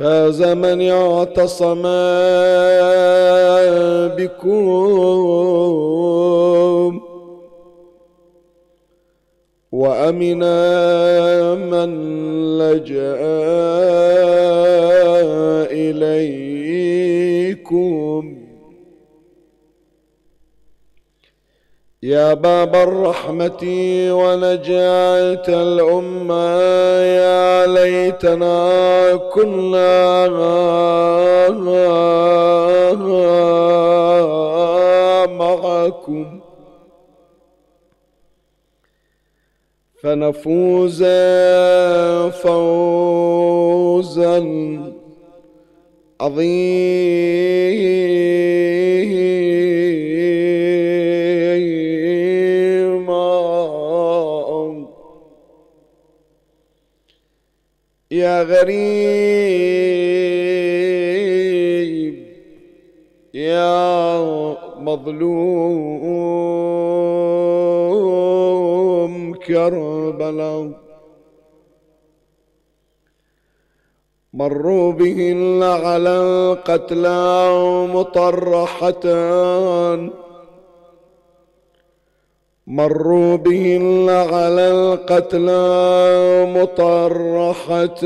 فاز من اعتصم بكم وامنا من لجأ إليكم. يا باب الرحمة ونجاة الأمة يا ليتنا كنا معكم. فنفوز فوزا عظيما. يا غريب يا مظلوم كربلاء. مروا بهن على القتلى مطرحة. مروا بهن على القتلى مطرحة.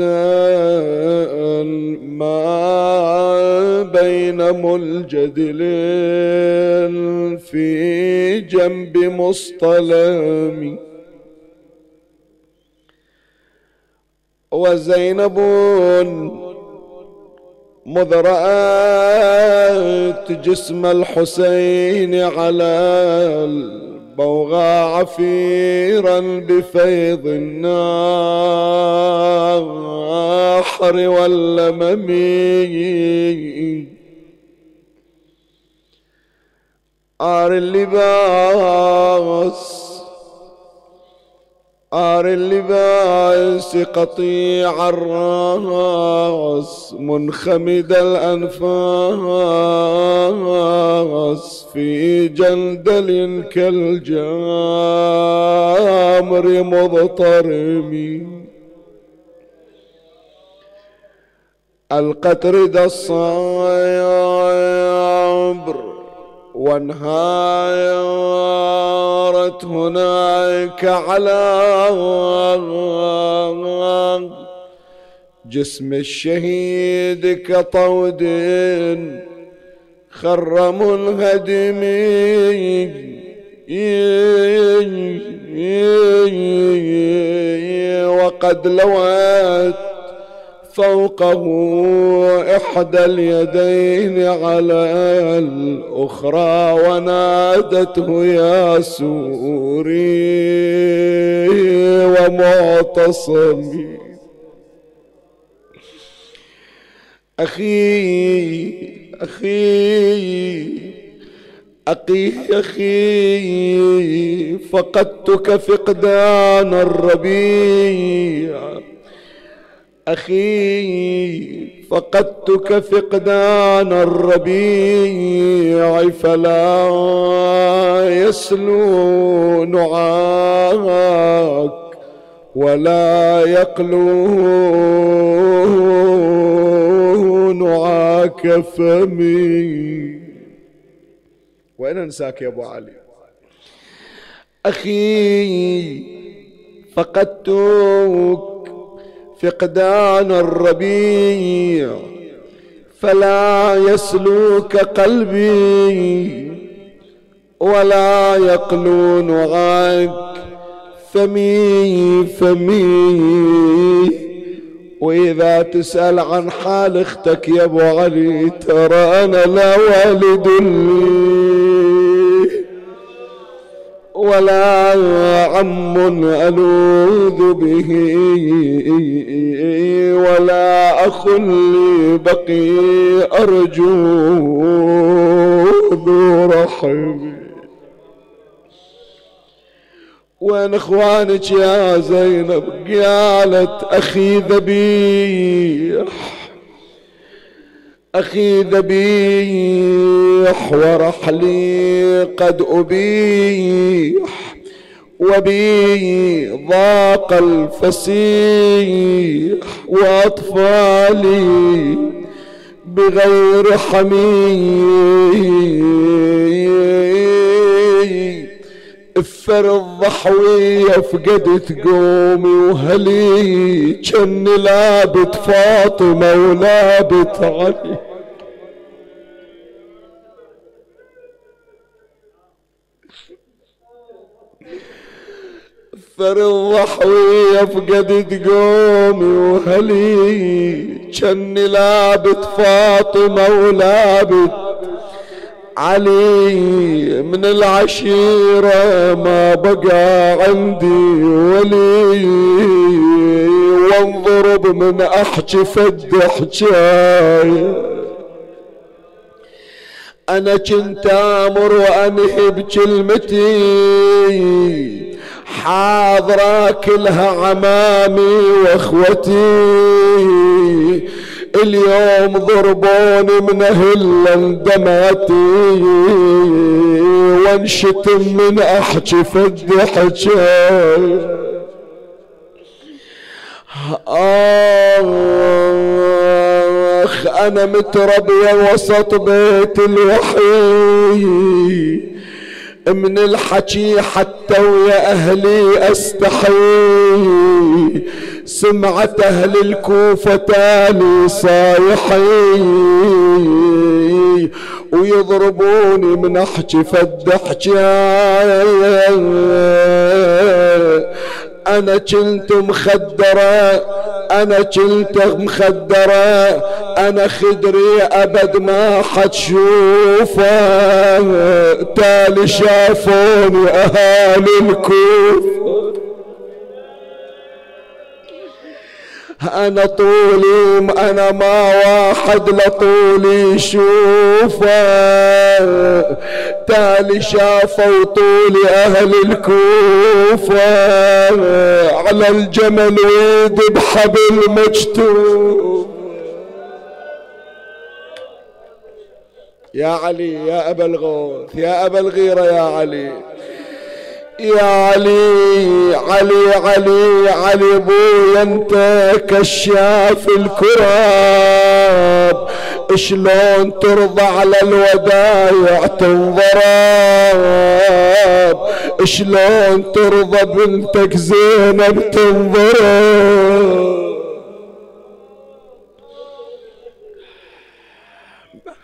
ما بين ملجدل في جنب مصطلم. وزينب مذ رأت جسم الحسين على البوغى عفيرا بفيض الناحر واللمم. عار اللباس عار اللباس قطيع الراس منخمد الأنفاس في جندل كالجامر مضطرم. القطر دا الصابر وانهارت هناك على جسم الشهيد كطود خر منهدم وقد لوت فوقه إحدى اليدين على الأخرى ونادته يا سوري ومعتصمي. أخي أخي أخي أخي فقدتك فقدان الربيع. أخي فقدتك فقدان الربيع فلا يسلو نعاك ولا يقلو نعاك فمي. وين أنساك يا أبو علي. أخي فقدتك فقدان الربيع. فلا يسلوك قلبي ولا يقلو نعاك فمي فمي. وإذا تسأل عن حال أختك يا أبو علي ترى أنا لا والد لي. ولا عم ألوذ به ولا أخ لي بقي أرجو ذو رحمي وين إخوانك يا زينب قالت أخي ذبيح. أخي ذبيح ورحلي قد أبيح وبي ضاق الفسيح وأطفالي بغير حميم. افر الضحوية فقدت قومي وهلي. كن لابت فاطمة ولابت علي. افر الضحوية فقدت قومي وهلي. كن لابت فاطمة ولابت علي من العشيرة ما بقى عندي ولي. وانضرب من احكي فد حجاية أنا كنت أمر وانهي بكلمتي حاضرة كلها عمامي واخوتي. اليوم ضربوني من أهل دمعتي وانشتم من احكي فد حجاي آخ أنا متربية وسط بيت الوحي من الحكي حتى ويا أهلي استحي سمعت أهل الكوفة تالي صايحي. ويضربوني من احكي فد أنا كنت مخدرة أنا كنت مخدرة أنا خدري أبد ما حتشوفه تالي شافوني أهالي الكوفة أنا طولي أنا ما واحد لطولي شوفه تالي شافوا طولي أهل الكوفة. على الجمل ويد بحبل يا علي يا أبا الغوث يا أبا الغيرة يا علي. يا علي علي علي علي ابويا أنت كشاف الكراب. شلون ترضى على الودايع تنضرب شلون ترضى بنتك زينب تنضرب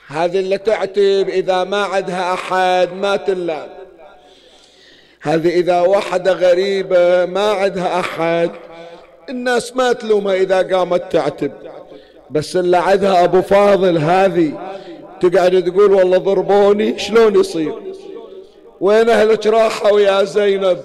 هذه اللي تعتب إذا ما عندها أحد ما تلام. هذه إذا واحدة غريبة ما عندها أحد. الناس ما تلومها إذا قامت تعتب. بس اللي عندها أبو فاضل هذه تقعد تقول والله ضربوني شلون يصير؟ وين أهلك راحوا يا زينب؟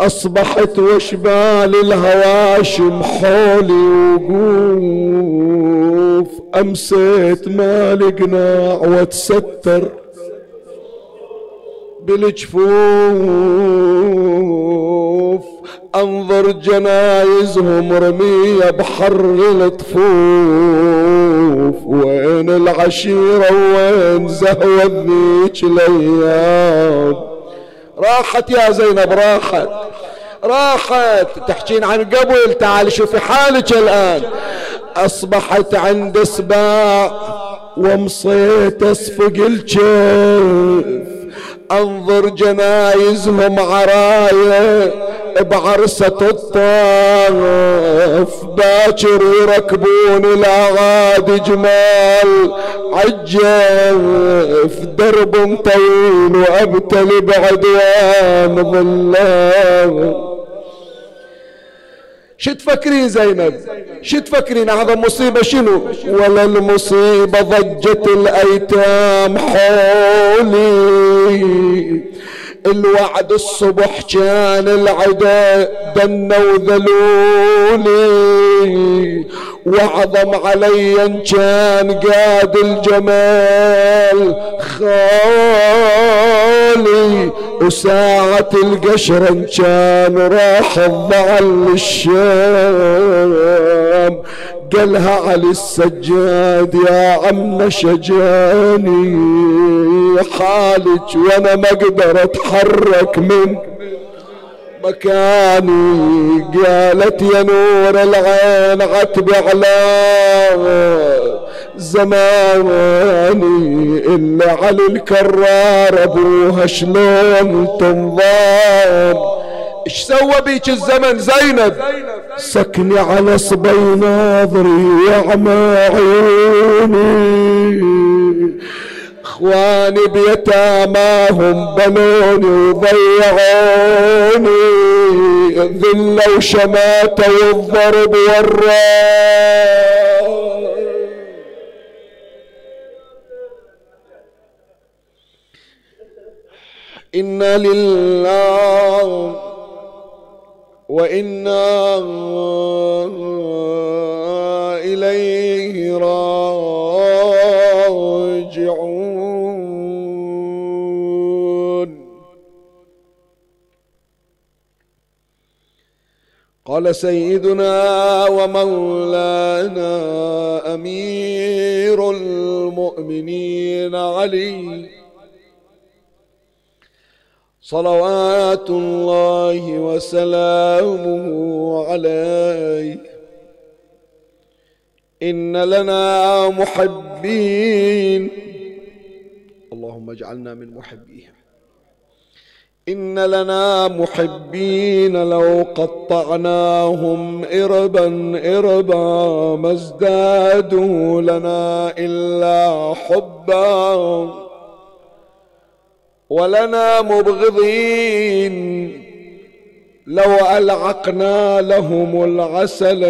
أصبحت وشبال الهواشم حولي وقوف أمسيت ما لقناع وتستر. بالجفوف. أنظر جنايزهم رمية بحر الطفوف وين العشيرة وين زهوة ذيك الأيام؟ راحت يا زينب راحت. راحت. تحكين عن قبل تعال شوفي حالك الآن. أصبحت عند سباع ومصيت أصفق الجيف. أنظر جنايزهم عراية بعرسة الطاف. باكر يركبون الاغاد جمال عجف درب طويل وأبتلي بعدوان ظلام. شو تفكرين زينب شو تفكرين اعظم مصيبة شنو؟ ولا المصيبة ضجت الأيتام حولي. الوعد الصبح كان العدا دنوا ذلولي وعظم علي أن كان قاد الجمال خالي. وساعة القشر أن كان راح الضعل للشام قالها علي السجاد يا عم شجاني حالك وأنا ما أقدر أتحرك من مكاني. قالت يا نور العين عتب على زماني اللي على الكرار أبوها شلون تنظام؟ إيش سوى بيك الزمن زينب؟ سكني على صبي ناظري وعمى عيوني إخواني بيتاماهم بنوني وضيعوني. ذلة وشماتة والضرب والراء. إنا لله وإنا إليه راجعون. قال سيدنا ومولانا أمير المؤمنين علي صلوات الله وسلامه عليه. إن لنا محبين. اللهم اجعلنا من محبيهم إن لنا محبين لو قطعناهم إربا إربا ما ازدادوا لنا إلا حبا. ولنا مبغضين. لو ألعقنا لهم العسل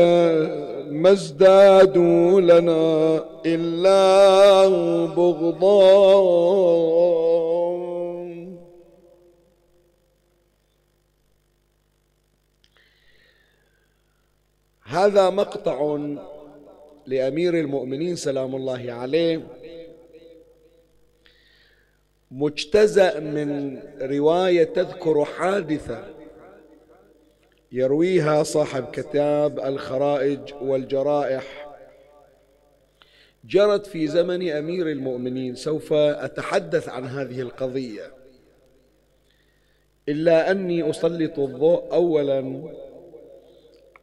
ما ازدادوا لنا إلا بغضا هذا مقطع لأمير المؤمنين سلام الله عليه. مجتزأ من رواية تذكر حادثة يرويها صاحب كتاب الخرائج والجرائح. جرت في زمن أمير المؤمنين سوف أتحدث عن هذه القضية. إلا أني أسلط الضوء اولا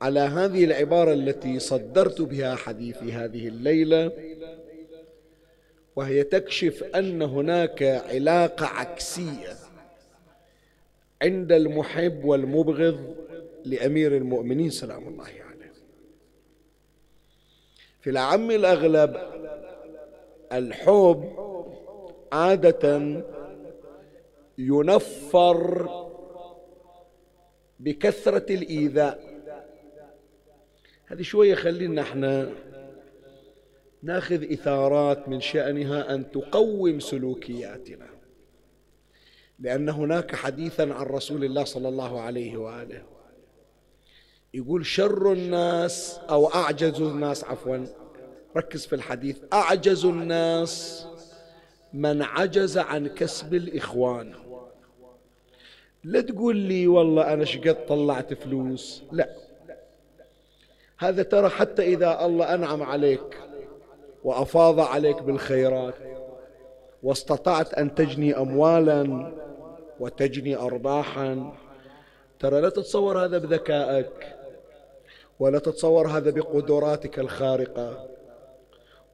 على هذه العبارة التي صدرت بها حديثي هذه الليلة. وهي تكشف أن هناك علاقة عكسية عند المحب والمبغض لأمير المؤمنين سلام الله عليه. في العم الأغلب الحب عادة ينفر بكثرة الإيذاء. هذه شوية خلينا إحنا ناخذ إثارات من شأنها أن تقوم سلوكياتنا. لأن هناك حديثا عن رسول الله صلى الله عليه وآله. يقول شر الناس أو أعجز الناس عفوا ركز في الحديث. أعجز الناس من عجز عن كسب الإخوان. لا تقول لي والله أنا شقد طلعت فلوس لا. هذا ترى حتى إذا الله أنعم عليك وأفاض عليك بالخيرات. واستطعت أن تجني أموالا وتجني أرباحا. ترى لا تتصور هذا بذكائك ولا تتصور هذا بقدراتك الخارقة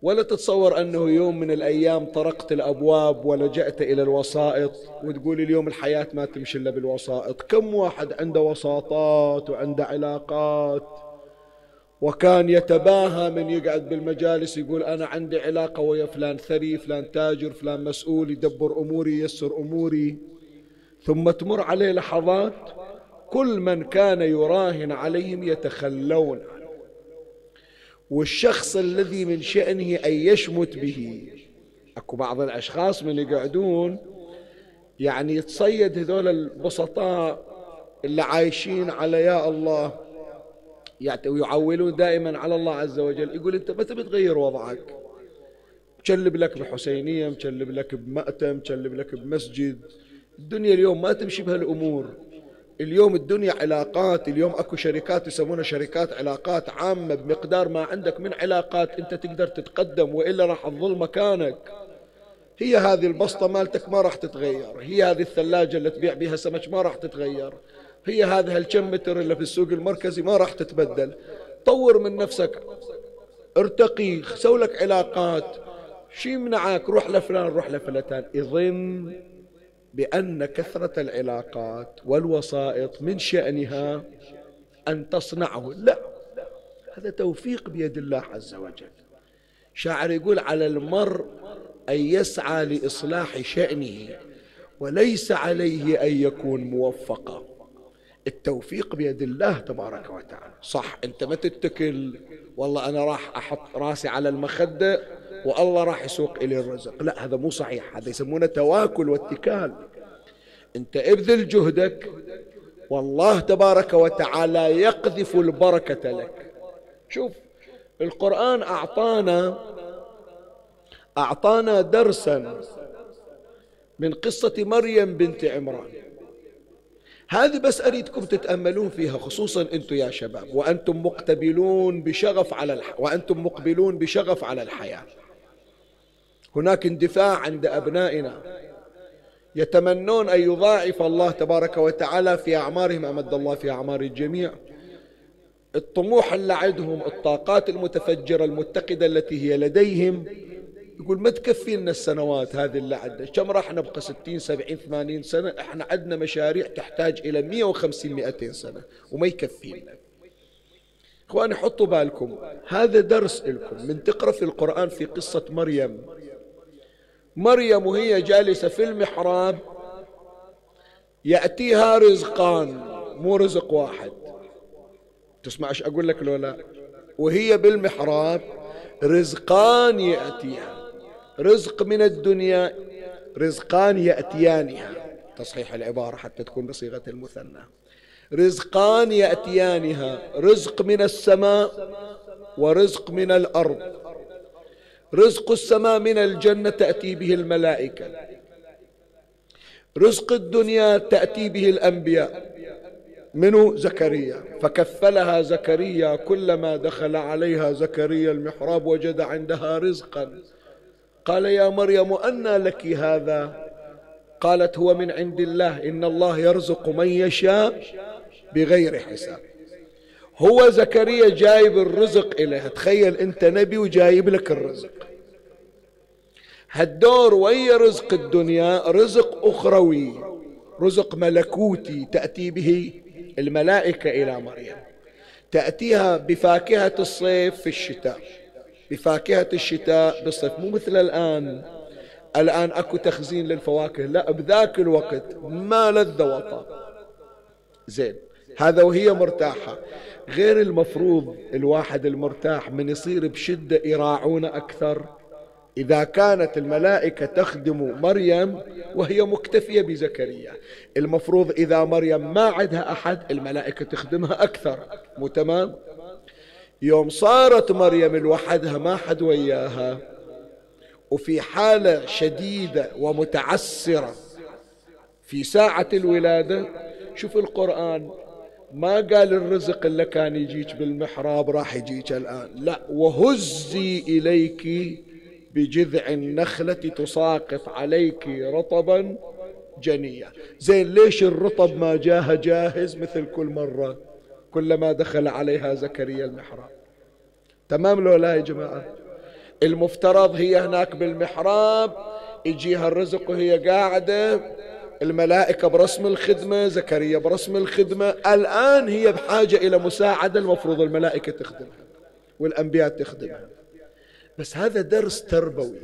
ولا تتصور أنه يوم من الأيام طرقت الأبواب ولجأت إلى الوسائط وتقول اليوم الحياة ما تمشي إلا بالوسائط. كم واحد عنده وساطات وعنده علاقات وكان يتباهى من يقعد بالمجالس يقول أنا عندي علاقة ويا فلان ثري فلان تاجر فلان مسؤول يدبر أموري ييسر أموري. ثم تمر عليه لحظات كل من كان يراهن عليهم يتخلون. والشخص الذي من شأنه أن يشمت به. أكو بعض الأشخاص من يقعدون يعني يتصيد هذول البسطاء اللي عايشين على يا الله. ويعولون دائما على الله عز وجل. يقول أنت متى بتغير وضعك؟ مشلب لك بحسينية مشلب لك بمأتم مشلب لك بمسجد. الدنيا اليوم ما تمشي بهالأمور. اليوم الدنيا علاقات اليوم أكو شركات يسمونها شركات علاقات عامة بمقدار ما عندك من علاقات أنت تقدر تتقدم وإلا راح تظل مكانك. هي هذه البسطة مالتك ما راح تتغير. هي هذه الثلاجة اللي تبيع بها سمك ما راح تتغير. هي هذه الكم متر اللي في السوق المركزي ما راح تتبدل. طور من نفسك. ارتقي سوي لك علاقات. شي يمنعك روح لفلان روح لفلتان. يظن بأن كثرة العلاقات والوسائط من شأنها أن تصنعه. لا. هذا توفيق بيد الله عز وجل. شاعر يقول على المرء أن يسعى لإصلاح شأنه وليس عليه أن يكون موفقا. التوفيق بيد الله تبارك وتعالى. صح أنت ما تتكل. والله أنا راح أحط راسي على المخدة والله راح يسوق إلي الرزق. لا هذا مو صحيح. هذا يسمونه تواكل واتكال. أنت ابذل جهدك والله تبارك وتعالى يقذف البركة لك. شوف القرآن أعطانا أعطانا درسا من قصة مريم بنت عمران. هذه بس أريدكم تتأملون فيها خصوصا أنتم يا شباب وأنتم مقتبلون بشغف على الح... وأنتم مقبلون بشغف على الحياة. هناك اندفاع عند أبنائنا. يتمنون أن يضاعف الله تبارك وتعالى في أعمارهم أمد الله في أعمار الجميع. الطموح اللي عندهم الطاقات المتفجرة المتقدة التي هي لديهم يقول ما تكفي لنا السنوات هذه اللي عندنا كم راح نبقى ستين سبعين ثمانين سنة؟ إحنا عندنا مشاريع تحتاج إلى مية وخمسين مئتين سنة وما يكفينا. إخواني حطوا بالكم هذا درس لكم من تقرأ في القرآن في قصة مريم. مريم وهي جالسة في المحراب يأتيها رزقان مو رزق واحد. تسمع إيش أقول لك لو لا؟ وهي بالمحراب رزقان يأتيها. رزق من الدنيا رزقان يأتيانها تصحيح العبارة حتى تكون بصيغة المثنى. رزقان يأتيانها رزق من السماء ورزق من الأرض. رزق السماء من الجنة تأتي به الملائكة. رزق الدنيا تأتي به الأنبياء. منو؟ زكريا. فكفلها زكريا كلما دخل عليها زكريا المحراب وجد عندها رزقا. قال يا مريم أنى لك هذا؟ قالت هو من عند الله إن الله يرزق من يشاء بغير حساب. هو زكريا جايب الرزق إليها تخيل أنت نبي وجايب لك الرزق. هالدور ويا رزق الدنيا؟ رزق أخروي رزق ملكوتي تأتي به الملائكة إلى مريم. تأتيها بفاكهة الصيف في الشتاء. بفاكهة الشتاء بالصيف مو مثل الآن. الآن أكو تخزين للفواكه. لا بذاك الوقت ما لذ وطأ. زين هذا وهي مرتاحة. غير المفروض الواحد المرتاح من يصير بشدة يراعون أكثر. إذا كانت الملائكة تخدم مريم وهي مكتفية بزكريا المفروض إذا مريم ما عندها أحد الملائكة تخدمها أكثر. مو تمام؟ يوم صارت مريم لوحدها ما حد وياها. وفي حالة شديدة ومتعسرة. في ساعة الولادة شوف القرآن ما قال الرزق اللي كان يجيك بالمحراب راح يجيك الآن. لا وهزي إليك بجذع النخلة تساقط عليك رطبا جنيا زين ليش الرطب ما جاها جاهز مثل كل مرة؟ كلما دخل عليها زكريا المحراب. تمام لو لا يا جماعة؟ المفترض هي هناك بالمحراب يجيها الرزق وهي قاعدة. الملائكة برسم الخدمة زكريا برسم الخدمة. الآن هي بحاجة إلى مساعدة المفروض الملائكة تخدمها والأنبياء تخدمها. بس هذا درس تربوي.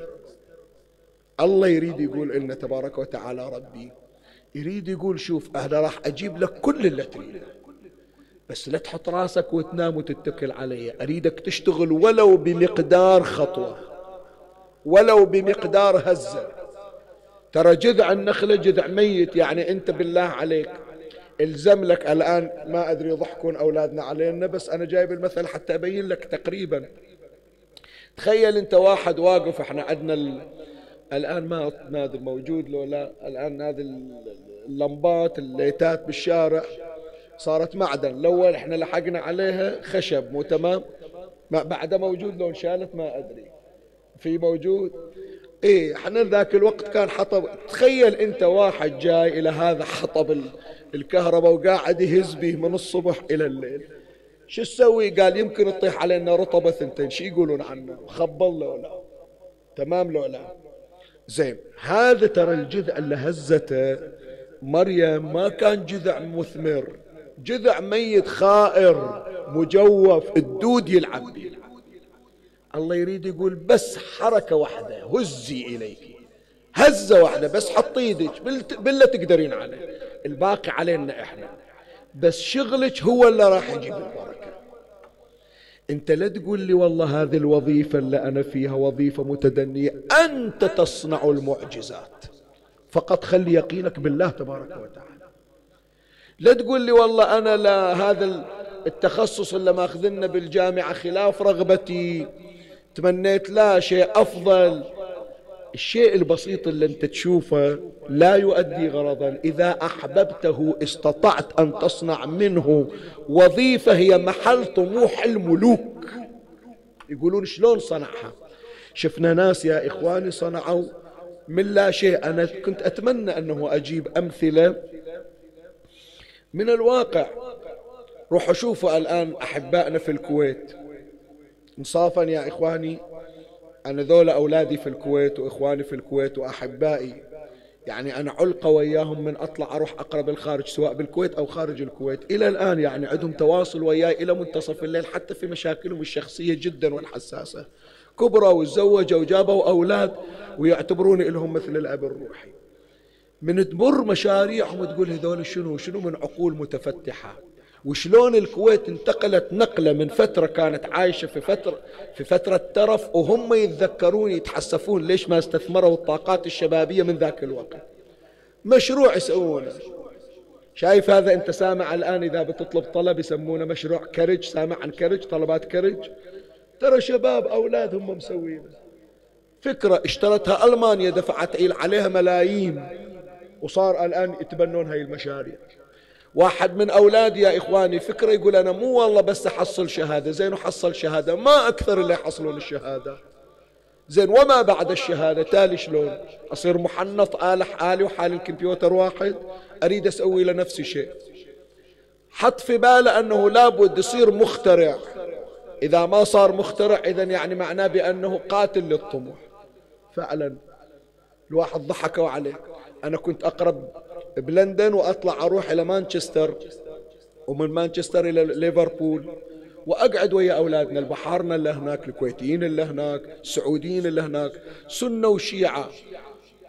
الله يريد يقول لنا تبارك وتعالى ربي يريد يقول شوف أنا راح أجيب لك كل اللي تريده. بس لا تحط راسك وتنام وتتكل علي. أريدك تشتغل ولو بمقدار خطوة ولو بمقدار هزة. ترى جذع النخلة جذع ميت يعني أنت بالله عليك. الزم لك الآن ما أدري يضحكون أولادنا علينا بس أنا جايب المثل حتى أبين لك تقريبا. تخيل أنت واحد واقف إحنا عندنا ال... الآن ما أدري موجود لو لا الآن هذه اللمبات الليتات بالشارع. صارت معدن. الأول إحنا لحقنا عليها خشب مو تمام؟ ما بعده موجود لو انشالت ما أدري. في موجود؟ إيه إحنا ذاك الوقت كان حطب. تخيل أنت واحد جاي إلى هذا حطب الكهرباء وقاعد يهز به من الصبح إلى الليل. شو تسوي؟ قال يمكن تطيح علينا رطبة ثنتين. شو يقولون عنه؟ خبل لو لا. تمام لو لا. زين هذا ترى الجذع اللي هزته مريم ما كان جذع مثمر. جذع ميت خائر مجوف الدود يلعب به الله يريد يقول بس حركة واحدة هزي إليك. هزة واحدة بس حطي إيدك بالله تقدرين عليه. الباقي علينا إحنا. بس شغلك هو اللي راح يجيب البركة. أنت لا تقول لي والله هذه الوظيفة اللي أنا فيها وظيفة متدنية أنت تصنع المعجزات. فقط خلي يقينك بالله تبارك وتعالى. لا تقول لي والله أنا لا هذا التخصص اللي ماخذنا بالجامعة خلاف رغبتي. تمنيت لا شيء أفضل. الشيء البسيط اللي أنت تشوفه لا يؤدي غرضا. إذا أحببته استطعت أن تصنع منه وظيفة هي محل طموح الملوك. يقولون شلون صنعها؟ شفنا ناس يا إخواني صنعوا من لا شيء. أنا كنت أتمنى أنه أجيب أمثلة من الواقع. روحوا شوفوا الآن أحبائنا في الكويت. انصافا يا إخواني أنا ذولا أولادي في الكويت وإخواني في الكويت وأحبائي. يعني أنا علقة وياهم من أطلع أروح أقرب الخارج سواء بالكويت أو خارج الكويت. إلى الآن يعني عندهم تواصل وياي إلى منتصف الليل حتى في مشاكلهم الشخصية جدا والحساسة. كبروا وتزوجوا وجابوا أولاد ويعتبروني لهم مثل الأب الروحي. من تمر مشاريعهم تقول هذول شنو؟ شنو من عقول متفتحة؟ وشلون الكويت انتقلت نقلة من فترة كانت عايشة في فترة في فترة ترف وهم يتذكرون يتحسفون ليش ما استثمروا الطاقات الشبابية من ذاك الوقت. مشروع يسوونه. شايف هذا؟ انت سامع الآن إذا بتطلب طلب يسمونه مشروع كرج. سامع عن كرج؟ طلبات كرج؟ ترى شباب أولاد هم مسوينه. فكرة اشترتها ألمانيا دفعت عليها ملايين. وصار الآن يتبنون هاي المشاريع. واحد من أولادي يا إخواني فكرة يقول أنا مو والله بس أحصل شهادة زين وحصل شهادة ما أكثر اللي يحصلون الشهادة. زين وما بعد الشهادة تالي شلون؟ أصير محنط آلة حالي وحال الكمبيوتر واحد أريد أسوي لنفسي شيء. حط في باله أنه لابد يصير مخترع. إذا ما صار مخترع إذا يعني معناه بأنه قاتل للطموح. فعلا. الواحد ضحكوا عليه. أنا كنت أقرب بلندن وأطلع أروح إلى مانشستر ومن مانشستر إلى ليفربول وأقعد ويا أولادنا البحارنا اللي هناك الكويتيين اللي هناك السعوديين اللي هناك سنة وشيعة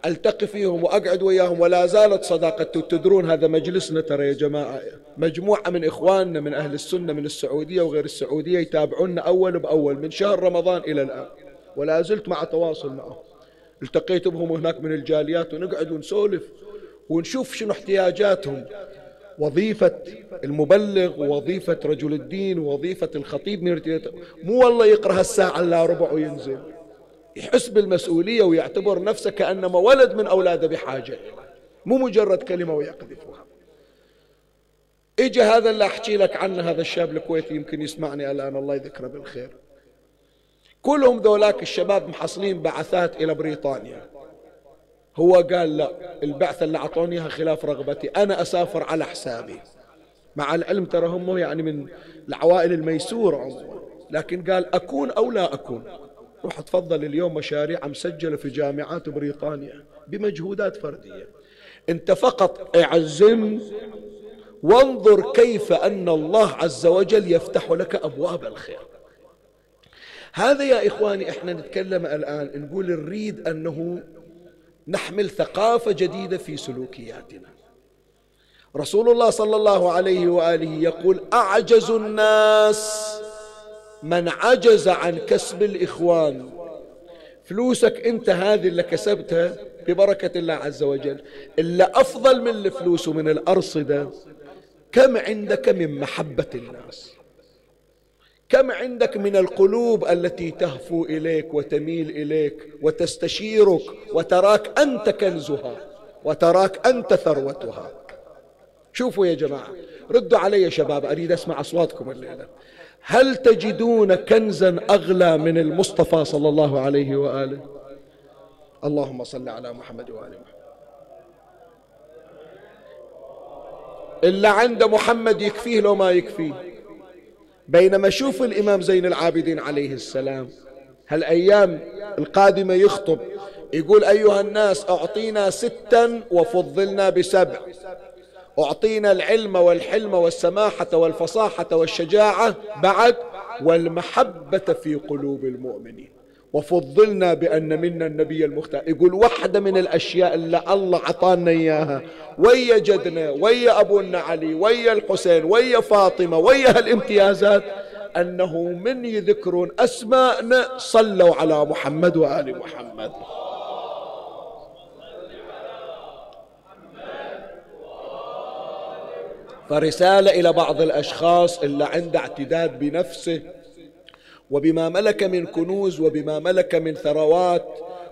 ألتقي فيهم وأقعد وياهم. ولا زالت صداقتي وتدرون هذا مجلسنا ترى يا جماعة مجموعة من إخواننا من أهل السنة من السعودية وغير السعودية يتابعونا أول بأول من شهر رمضان إلى الآن. ولا زلت مع تواصل معهم. التقيت بهم هناك من الجاليات ونقعد ونسولف ونشوف شنو احتياجاتهم. وظيفة المبلغ ووظيفة رجل الدين ووظيفة الخطيب مو والله يقرأ الساعة إلا ربع وينزل. يحس بالمسؤولية ويعتبر نفسه كأنما ولد من أولاده بحاجة. مو مجرد كلمة ويقذفها. اجى هذا اللي أحكي لك عنه هذا الشاب الكويتي يمكن يسمعني الآن. الله يذكره بالخير. كلهم ذولاك الشباب محصلين بعثات إلى بريطانيا. هو قال لا البعثة اللي أعطوني إياها خلاف رغبتي. أنا أسافر على حسابي. مع العلم ترى هم يعني من العوائل الميسورة عموما. لكن قال أكون أو لا أكون. روح تفضل اليوم مشاريع مسجلة في جامعات بريطانيا بمجهودات فردية. أنت فقط اعزم وانظر كيف أن الله عز وجل يفتح لك أبواب الخير. هذا يا إخواني إحنا نتكلم الآن نقول نريد أنه نحمل ثقافة جديدة في سلوكياتنا. رسول الله صلى الله عليه وآله يقول أعجز الناس من عجز عن كسب الإخوان. فلوسك أنت هذه اللي كسبتها ببركة الله عز وجل. إلا أفضل من الفلوس ومن الأرصدة كم عندك من محبة الناس؟ كم عندك من القلوب التي تهفو إليك وتميل إليك وتستشيرك وتراك أنت كنزها وتراك أنت ثروتها؟ شوفوا يا جماعة ردوا علي شباب أريد أسمع أصواتكم الليلة. هل تجدون كنزا أغلى من المصطفى صلى الله عليه وآله؟ اللهم صل على محمد وآل محمد. إلا عند محمد يكفيه لو ما يكفيه. بينما شوف الإمام زين العابدين عليه السلام هالأيام القادمة يخطب يقول أيها الناس أعطينا ستا وفضلنا بسبع. أعطينا العلم والحلم والسماحة والفصاحة والشجاعة بعد والمحبة في قلوب المؤمنين. وفضلنا بأن منا النبي المختار. يقول واحدة من الأشياء اللي الله عطانا إياها. ويا جدنا ويا أبونا علي ويا الحسين ويا فاطمة ويا هالامتيازات أنه من يذكرون أسماءنا صلوا على محمد وآل محمد. فرسالة إلى بعض الأشخاص اللي عنده اعتداد بنفسه وبما ملك من كنوز وبما ملك من ثروات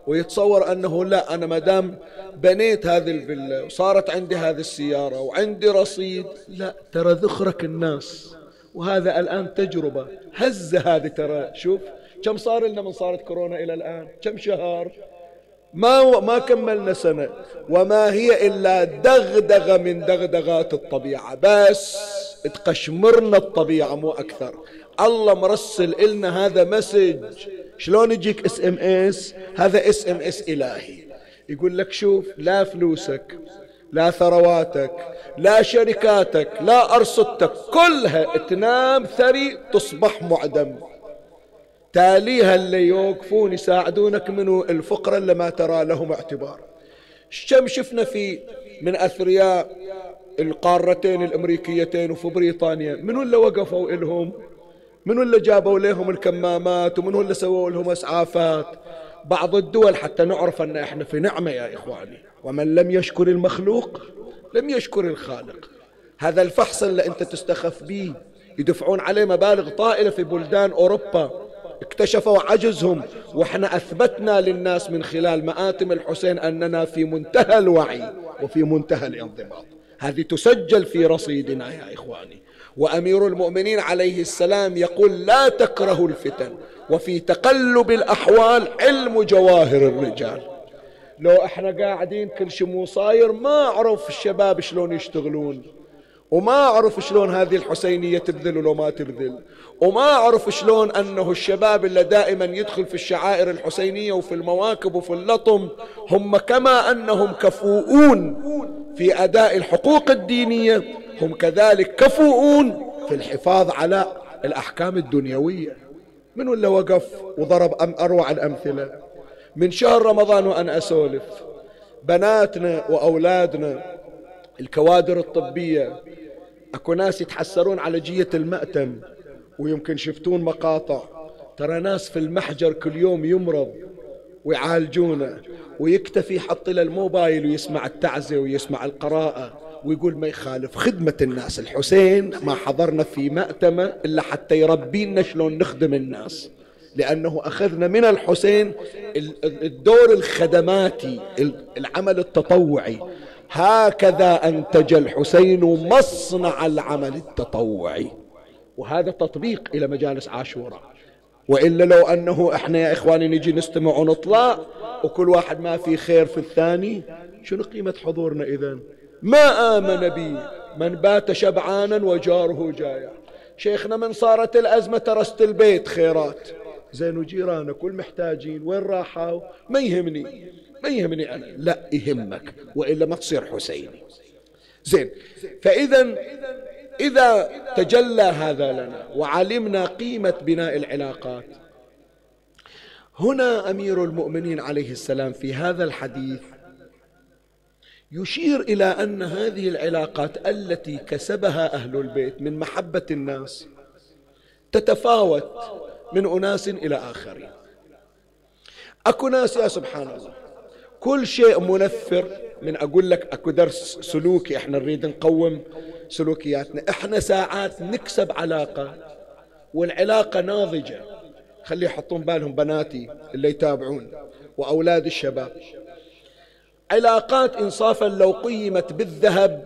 ويتصور أنه لا أنا مدام بنيت هذه الفيلا وصارت عندي هذه السيارة وعندي رصيد لا ترى ذخرك الناس. وهذا الآن تجربة. هزة هذه ترى. شوف كم صار لنا من صارت كورونا إلى الآن؟ كم شهر؟ ما ما كملنا سنة. وما هي إلا دغدغة من دغدغات الطبيعة. بس تقشمرنا الطبيعة مو أكثر. الله مرسل إلنا هذا مسج. شلون يجيك اس ام اس هذا اس ام اس إلهي. يقول لك شوف لا فلوسك لا ثرواتك لا شركاتك لا أرصدتك كلها تنام ثري تصبح معدم. تاليها اللي يوقفون يساعدونك منو؟ الفقراء اللي ما ترى لهم اعتبار. كم شفنا في من أثرياء القارتين الأمريكيتين وفي بريطانيا؟ منو اللي وقفوا إلهم؟ منو اللي جابوا لهم الكمامات ومنو اللي سووا لهم اسعافات؟ بعض الدول حتى نعرف أن إحنا في نعمة يا إخواني. ومن لم يشكر المخلوق لم يشكر الخالق. هذا الفحص اللي أنت تستخف به يدفعون عليه مبالغ طائلة في بلدان أوروبا. اكتشفوا عجزهم وإحنا أثبتنا للناس من خلال مآتم الحسين أننا في منتهى الوعي وفي منتهى الانضباط. هذه تسجل في رصيدنا يا إخواني. وأمير المؤمنين عليه السلام يقول لا تكرهوا الفتن وفي تقلب الأحوال علم جواهر الرجال. لو إحنا قاعدين كل شيء مو صاير ما أعرف الشباب شلون يشتغلون. وما أعرف شلون هذه الحسينية تبذل ولو ما تبذل. وما أعرف شلون أنه الشباب اللي دائما يدخل في الشعائر الحسينية وفي المواكب وفي اللطم هم كما أنهم كفؤون في أداء الحقوق الدينية هم كذلك كفؤون في الحفاظ على الأحكام الدنيوية. من اللي وقف وضرب أم أروع الأمثلة؟ من شهر رمضان وأنا أسولف. بناتنا وأولادنا الكوادر الطبية أكو ناس يتحسرون على جية المأتم ويمكن شفتون مقاطع. ترى ناس في المحجر كل يوم يمرض ويعالجونه ويكتفي يحط له الموبايل ويسمع التعزية ويسمع القراءة ويقول ما يخالف خدمة الناس. الحسين ما حضرنا في مأتمة إلا حتى يربينا شلون نخدم الناس لأنه أخذنا من الحسين الدور الخدماتي العمل التطوعي. هكذا أنتج الحسين مصنع العمل التطوعي. وهذا تطبيق إلى مجالس عاشوراء وإلا لو أنه إحنا يا إخواني نجي نستمع ونطلع وكل واحد ما في خير في الثاني شنو قيمة حضورنا إذن ما آمن بي من بات شبعانا وجاره جايع شيخنا من صارت الأزمة ترست البيت خيرات. زين وجيرانك كل محتاجين وين راحوا؟ ما يهمني. ما يهمني أنا؟ لا يهمك وإلا ما تصير حسيني. زين فإذا إذا تجلى هذا لنا وعلمنا قيمة بناء العلاقات. هنا أمير المؤمنين عليه السلام في هذا الحديث يشير إلى أن هذه العلاقات التي كسبها أهل البيت من محبة الناس تتفاوت من أناس إلى آخرين. أكو ناس يا سبحان الله كل شيء منفر. من أقول لك أكو درس سلوكي إحنا نريد نقوم سلوكياتنا. إحنا ساعات نكسب علاقة والعلاقة ناضجة. خلي يحطون بالهم بناتي اللي يتابعون وأولاد الشباب. علاقات إنصافا لو قيمت بالذهب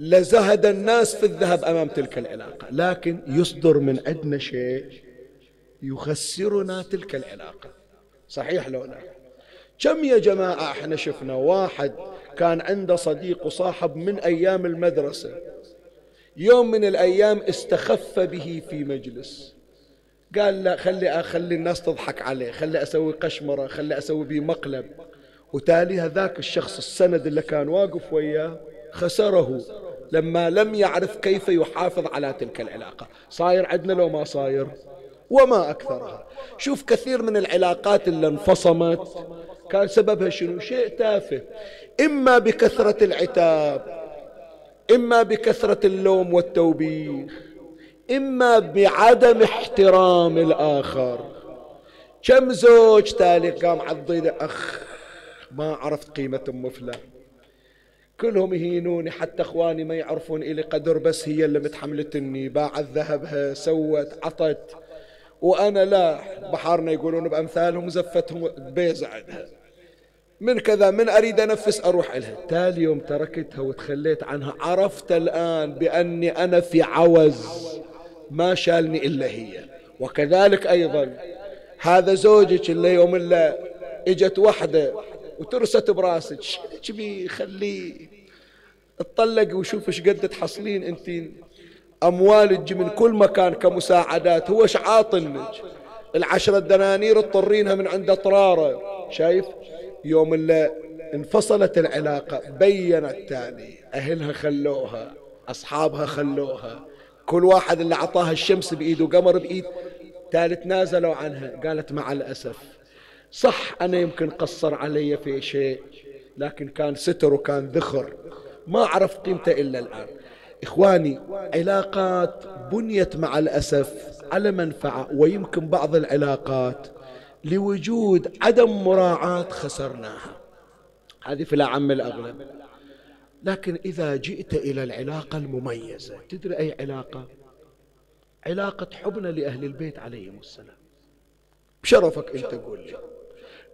لزهد الناس في الذهب أمام تلك العلاقة. لكن يصدر من عندنا شيء يخسرنا تلك العلاقة. صحيح لو لا؟ كم يا جماعة؟ إحنا شفنا واحد كان عنده صديق وصاحب من أيام المدرسة. يوم من الأيام استخف به في مجلس. قال لا خلي أخلي الناس تضحك عليه خلي أسوي قشمرة خلي أسوي به مقلب. وتالي هذاك الشخص السند اللي كان واقف وياه خسره لما لم يعرف كيف يحافظ على تلك العلاقة. صاير عندنا لو ما صاير؟ وما أكثرها. شوف كثير من العلاقات اللي انفصمت. كان سببها شنو؟ شيء تافه. إما بكثرة العتاب إما بكثرة اللوم والتوبيخ إما بعدم احترام الآخر. كم زوج تالي قام عضيد أخ ما عرفت قيمة أم فلان كلهم يهينوني حتى إخواني ما يعرفون إلي قدر بس هي اللي متحملتني. باعت ذهبها سوت عطت. وأنا لا بحارنا يقولون بأمثالهم زفتهم بيز عندها من كذا من أريد أنفس أروح لها تالي يوم تركتها وتخليت عنها عرفت الآن بأني أنا في عوز ما شالني إلا هي. وكذلك أيضا هذا زوجك اللي يوم اللي إجت وحدة وترست براسك شبي خليه اطلق وشوف إيش قد تحصلين أنت. أموال تجي من كل مكان كمساعدات. هو إيش عاطنك العشرة دنانير تطرينها من عند أطراره. شايف؟ يوم اللي انفصلت العلاقة بينت تالي أهلها خلوها أصحابها خلوها. كل واحد اللي أعطاها الشمس بإيده وقمر بإيد. تالي تنازلوا عنها قالت مع الأسف صح أنا يمكن قصر علي في شيء لكن كان ستر وكان ذخر. ما عرفت قيمته إلا الآن. إخواني علاقات بنيت مع الأسف على منفعة ويمكن بعض العلاقات لوجود عدم مراعاة خسرناها. هذه في الأعم الأغلب. لكن إذا جئت إلى العلاقة المميزة تدري أي علاقة؟ علاقة حبنا لأهل البيت عليهم السلام. بشرفك أنت قول لي.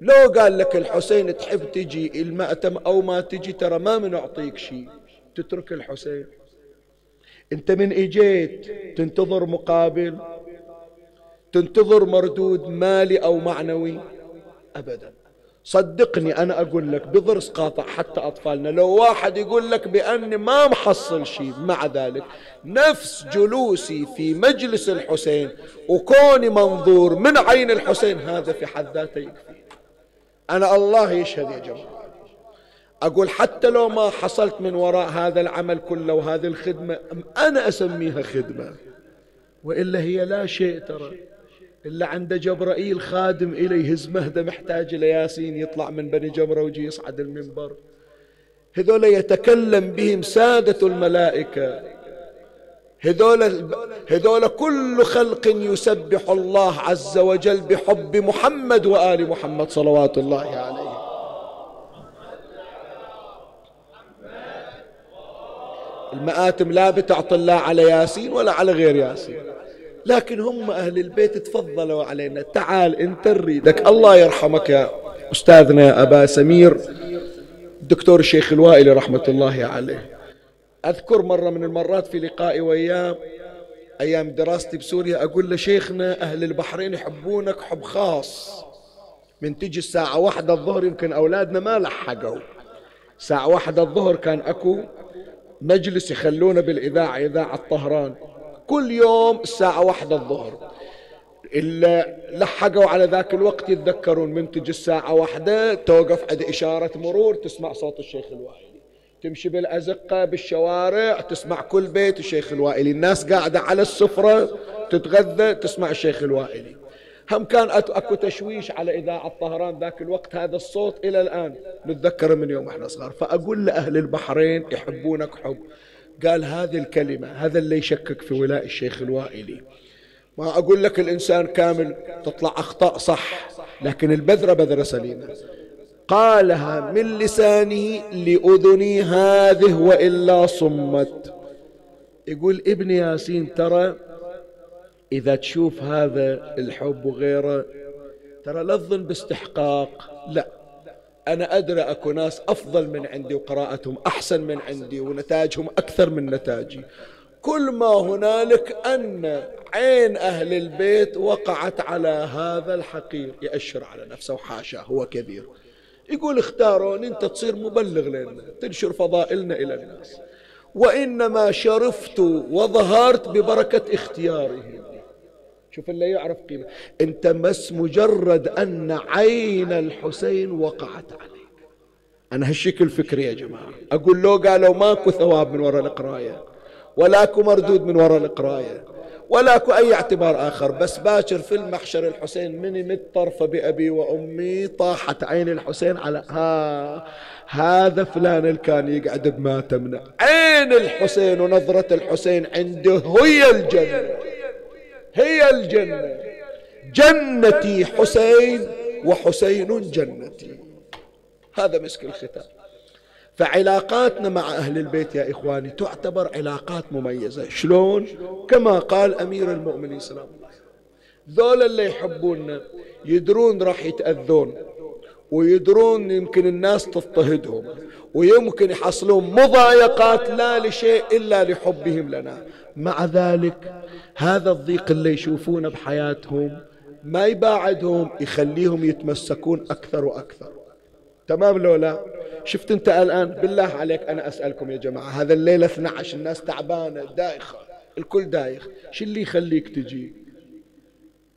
لو قال لك الحسين تحب تجي المأتم أو ما تجي ترى ما من أعطيك شيء. تترك الحسين. أنت من إجيت تنتظر مقابل. تنتظر مردود مالي أو معنوي؟ أبدا. صدقني أنا أقول لك بضرس قاطع حتى أطفالنا لو واحد يقول لك بأني ما محصل شيء مع ذلك نفس جلوسي في مجلس الحسين وكوني منظور من عين الحسين هذا في حد ذاته يكفي. أنا الله يشهد يا جماعة. أقول حتى لو ما حصلت من وراء هذا العمل كله وهذه الخدمة أنا أسميها خدمة. وإلا هي لا شيء ترى. إلا عند جبرائيل خادم إليه مهده محتاج لياسين يطلع من بني جمرة ويجي يصعد المنبر. هذول يتكلم بهم سادة الملائكة. هذول هذول كل خلق يسبح الله عز وجل بحب محمد وآل محمد صلوات الله عليه. المآتم لا بتعطي الله على ياسين ولا على غير ياسين. لكن هم أهل البيت تفضلوا علينا. تعال انت نريدك الله يرحمك يا أستاذنا أبا سمير الدكتور الشيخ الوائلي رحمة الله عليه. أذكر مرة من المرات في لقائي وإياه أيام دراستي بسوريا أقول لشيخنا أهل البحرين يحبونك حب خاص. من تجي الساعة واحدة الظهر يمكن أولادنا ما لحقوا. ساعة واحدة الظهر كان أكو مجلس يخلونا بالإذاعة إذاعة طهران كل يوم الساعة واحدة الظهر. إلا لحقوا على ذاك الوقت يتذكرون من تجي الساعة واحدة توقف عند إشارة مرور تسمع صوت الشيخ الواحد تمشي بالأزقة بالشوارع تسمع كل بيت الشيخ الوائلي. الناس قاعدة على السفرة تتغذى تسمع الشيخ الوائلي. هم كان أكو تشويش على إذاعة طهران ذاك الوقت. هذا الصوت إلى الآن نتذكره من يوم إحنا صغار. فأقول لأهل البحرين يحبونك حب. قال هذه الكلمة هذا اللي يشكك في ولاء الشيخ الوائلي. ما أقول لك الإنسان كامل تطلع أخطاء صح لكن البذرة بذرة سليمة. قالها من لسانه لأذني هذه وإلا صمت. يقول ابن ياسين ترى إذا تشوف هذا الحب وغيره ترى لا تظن باستحقاق لا. أنا أدري أكو ناس أفضل من عندي وقراءتهم أحسن من عندي ونتائجهم أكثر من نتاجي. كل ما هنالك أن عين أهل البيت وقعت على هذا الحقير يأشر على نفسه وحاشا هو كبير. يقول اختاروني أنت تصير مبلغ لنا تنشر فضائلنا إلى الناس. وإنما شرفت وظهرت ببركة اختيارهم شوف اللي يعرف قيمة. انت بس مجرد ان عين الحسين وقعت عليك. أنا هالشكل فكري يا جماعة. أقول لو قالوا ماكو ثواب من وراء القراية ولا اكو مردود من وراء القراية ولا اكو أي اعتبار آخر بس باكر في المحشر الحسين من يمد طرفه بأبي وأمي طاحت عين الحسين على ها هذا فلان اللي كان يقعد بماتمنا عين الحسين ونظرة الحسين عنده هي الجنة. هي الجنة. جنتي حسين وحسين جنتي. هذا مسك الختام. فعلاقاتنا مع أهل البيت يا إخواني تعتبر علاقات مميزة. شلون؟ كما قال أمير المؤمنين سلام الله ذول اللي يحبوننا يدرون راح يتأذون ويدرون يمكن الناس تضطهدهم ويمكن يحصلون مضايقات لا لشيء إلا لحبهم لنا. مع ذلك هذا الضيق اللي يشوفونه بحياتهم ما يباعدهم يخليهم يتمسكون أكثر وأكثر. تمام لو لا؟ شفت أنت الآن؟ بالله عليك أنا أسألكم يا جماعة هذا الليلة 12 الناس تعبانة دايخة الكل دايخ. شو اللي يخليك تجي؟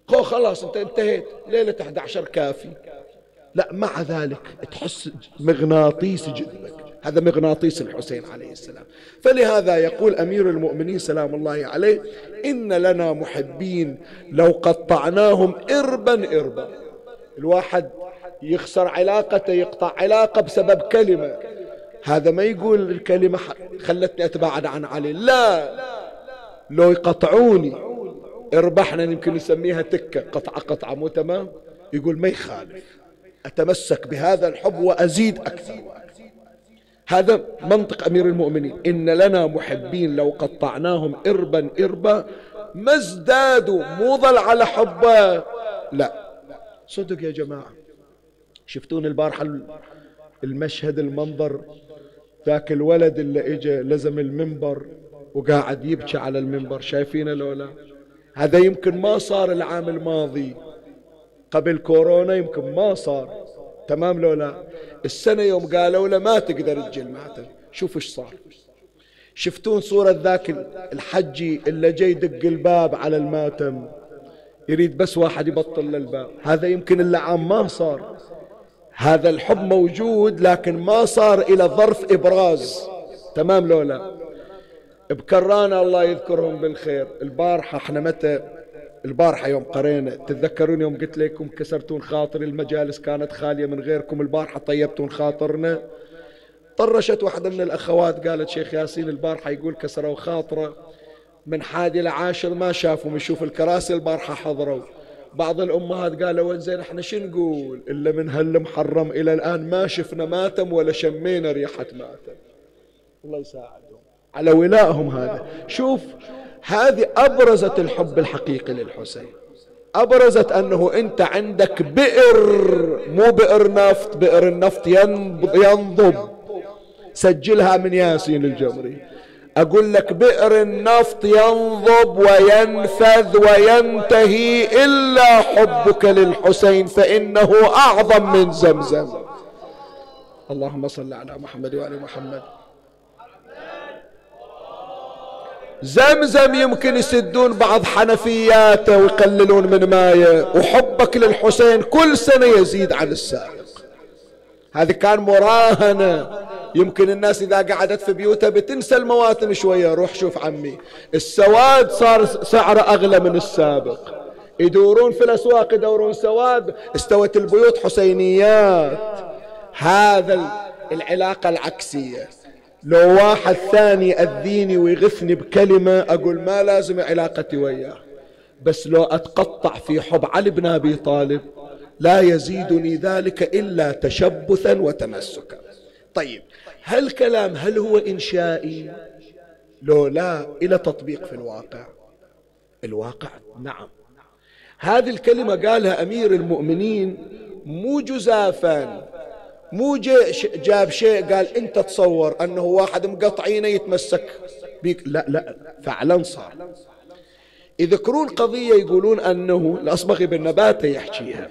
خو خلاص أنت انتهيت. ليلة 11 كافي. لا مع ذلك تحس مغناطيس جذبك هذا مغناطيس الحسين عليه السلام. فلهذا يقول أمير المؤمنين سلام الله عليه إن لنا محبين لو قطعناهم اربا اربا. الواحد يخسر علاقته يقطع علاقة بسبب كلمة. هذا ما يقول الكلمة خلتني أتباعد عن علي. لا لو يقطعوني اربحنا يمكن نسميها تكة قطعة قطعة مو تمام؟ يقول ما يخالف. أتمسك بهذا الحب وأزيد أكثر. هذا منطق أمير المؤمنين. إن لنا محبين لو قطعناهم إربا إربا ما ازدادوا. مو ظل على حبة. لا. صدق يا جماعة. شفتون البارحة المشهد المنظر؟ ذاك الولد اللي اجى لزم المنبر وقاعد يبكي على المنبر. شايفينه لولا؟ هذا يمكن ما صار العام الماضي. قبل كورونا يمكن ما صار. تمام لولا السنة يوم قالوا له ما تقدر تجي المعتم شوف إيش صار. شفتون صورة ذاك الحجي اللي جاي يدق الباب على الماتم؟ يريد بس واحد يبطل للباب هذا يمكن اللي عام ما صار. هذا الحب موجود لكن ما صار إلى ظرف إبراز. تمام لولا بكرانا الله يذكرهم بالخير. البارحة إحنا متى البارحة يوم قرينا تتذكرون يوم قلت لكم كسرتون خاطري المجالس كانت خالية من غيركم البارحة طيبتون خاطرنا. طرشت واحدة من الأخوات قالت شيخ ياسين البارحة يقول كسروا خاطرة. من حادي لعاشر ما شافوا يشوف الكراسي البارحة حضروا. بعض الأمهات قالوا وين زين إحنا شو نقول؟ إلا من هالمحرم إلى الآن ما شفنا ماتم ولا شمينا ريحة ماتم. الله يساعدهم. على ولائهم هذا. شوف هذه أبرزت الحب الحقيقي للحسين. أبرزت أنه أنت عندك بئر مو بئر نفط بئر النفط ينضب. سجلها من ياسين الجمري. أقول لك بئر النفط ينضب وينفذ وينتهي إلا حبك للحسين فإنه أعظم من زمزم. اللهم صل على محمد وآل محمد. زمزم يمكن يسدون بعض حنفياته ويقللون من مايه وحبك للحسين كل سنة يزيد عن السابق هذه كان مراهنة. يمكن الناس إذا قعدت في بيوتها بتنسى المواتم شوية. روح شوف عمي. السواد صار سعره أغلى من السابق. يدورون في الأسواق يدورون سواد. استوت البيوت حسينيات. هذا العلاقة العكسية. لو واحد ثاني يأذيني ويغثني بكلمة أقول ما لازم علاقتي وياه. بس لو أتقطع في حب علي بن أبي طالب لا يزيدني ذلك إلا تشبثا وتمسكا. طيب هل كلام هل هو إنشائي؟ لو لا إلى تطبيق في الواقع. الواقع نعم. هذه الكلمة قالها أمير المؤمنين مو جزافا مو جاب شيء قال انت تصور انه واحد مقطعينه يتمسك. بيك لا لا فعلا صار. يذكرون قضية يقولون أنه الأصبغي بن نباتة يحكيها.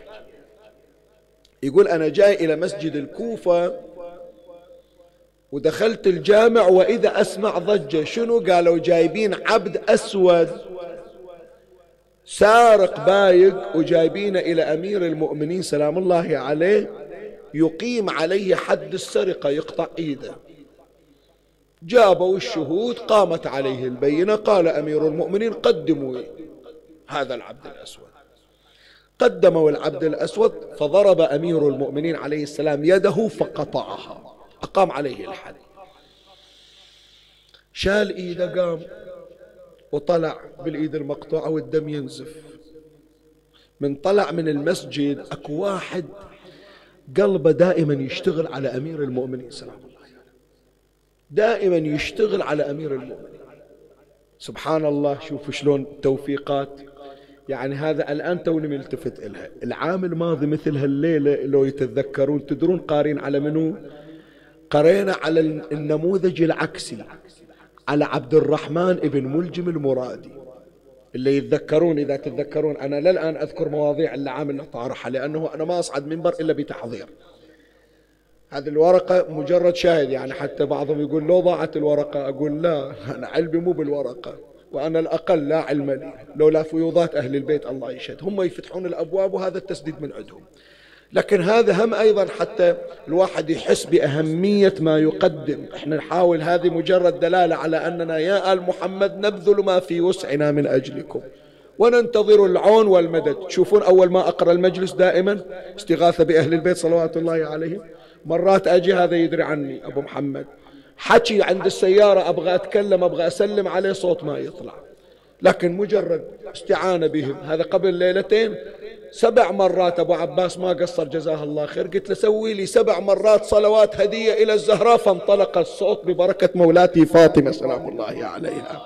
يقول أنا جاي إلى مسجد الكوفة ودخلت الجامع وإذا أسمع ضجة شنو؟ قالوا جايبين عبد أسود سارق بايق وجايبينه إلى أمير المؤمنين سلام الله عليه. يقيم عليه حد السرقة يقطع إيده. جابوا الشهود قامت عليه البينة قال أمير المؤمنين قدموا هذا العبد الأسود. قدموا العبد الأسود فضرب أمير المؤمنين عليه السلام يده فقطعها أقام عليه الحد. شال إيده قام وطلع بالإيد المقطوعة والدم ينزف. من طلع من المسجد أكو واحد قلبه دائما يشتغل على أمير المؤمنين سلام الله عليه. دائما يشتغل على أمير المؤمنين. سبحان الله شوف شلون توفيقات. يعني هذا الآن توني ملتفت إلها. العام الماضي مثل هالليلة لو يتذكرون تدرون قارين على منو؟ قرينا على النموذج العكسي على عبد الرحمن ابن ملجم المرادي. اللي يتذكرون إذا تتذكرون أنا للآن أذكر مواضيع اللي طارحها لأنه أنا ما أصعد منبر إلا بتحضير. هذه الورقة مجرد شاهد يعني حتى بعضهم يقول لو ضاعت الورقة أقول لا أنا علمي مو بالورقة وأنا الأقل لا علم لي لولا فيوضات أهل البيت الله يشهد. هم يفتحون الأبواب وهذا التسديد من عندهم. لكن هذا هم أيضا حتى الواحد يحس بأهمية ما يقدم. إحنا نحاول هذه مجرد دلالة على أننا يا آل محمد نبذل ما في وسعنا من أجلكم. وننتظر العون والمدد. تشوفون أول ما أقرأ المجلس دائما. استغاثة بأهل البيت صلوات الله عليهم. مرات أجي هذا يدري عني أبو محمد. حكي عند السيارة أبغى أتكلم أبغى أسلم عليه صوت ما يطلع. لكن مجرد استعانة بهم. هذا قبل ليلتين سبع مرات أبو عباس ما قصر جزاه الله خير. قلت له سوي لي سبع مرات صلوات هدية إلى الزهراء فانطلق الصوت ببركة مولاتي فاطمة سلام الله عليها.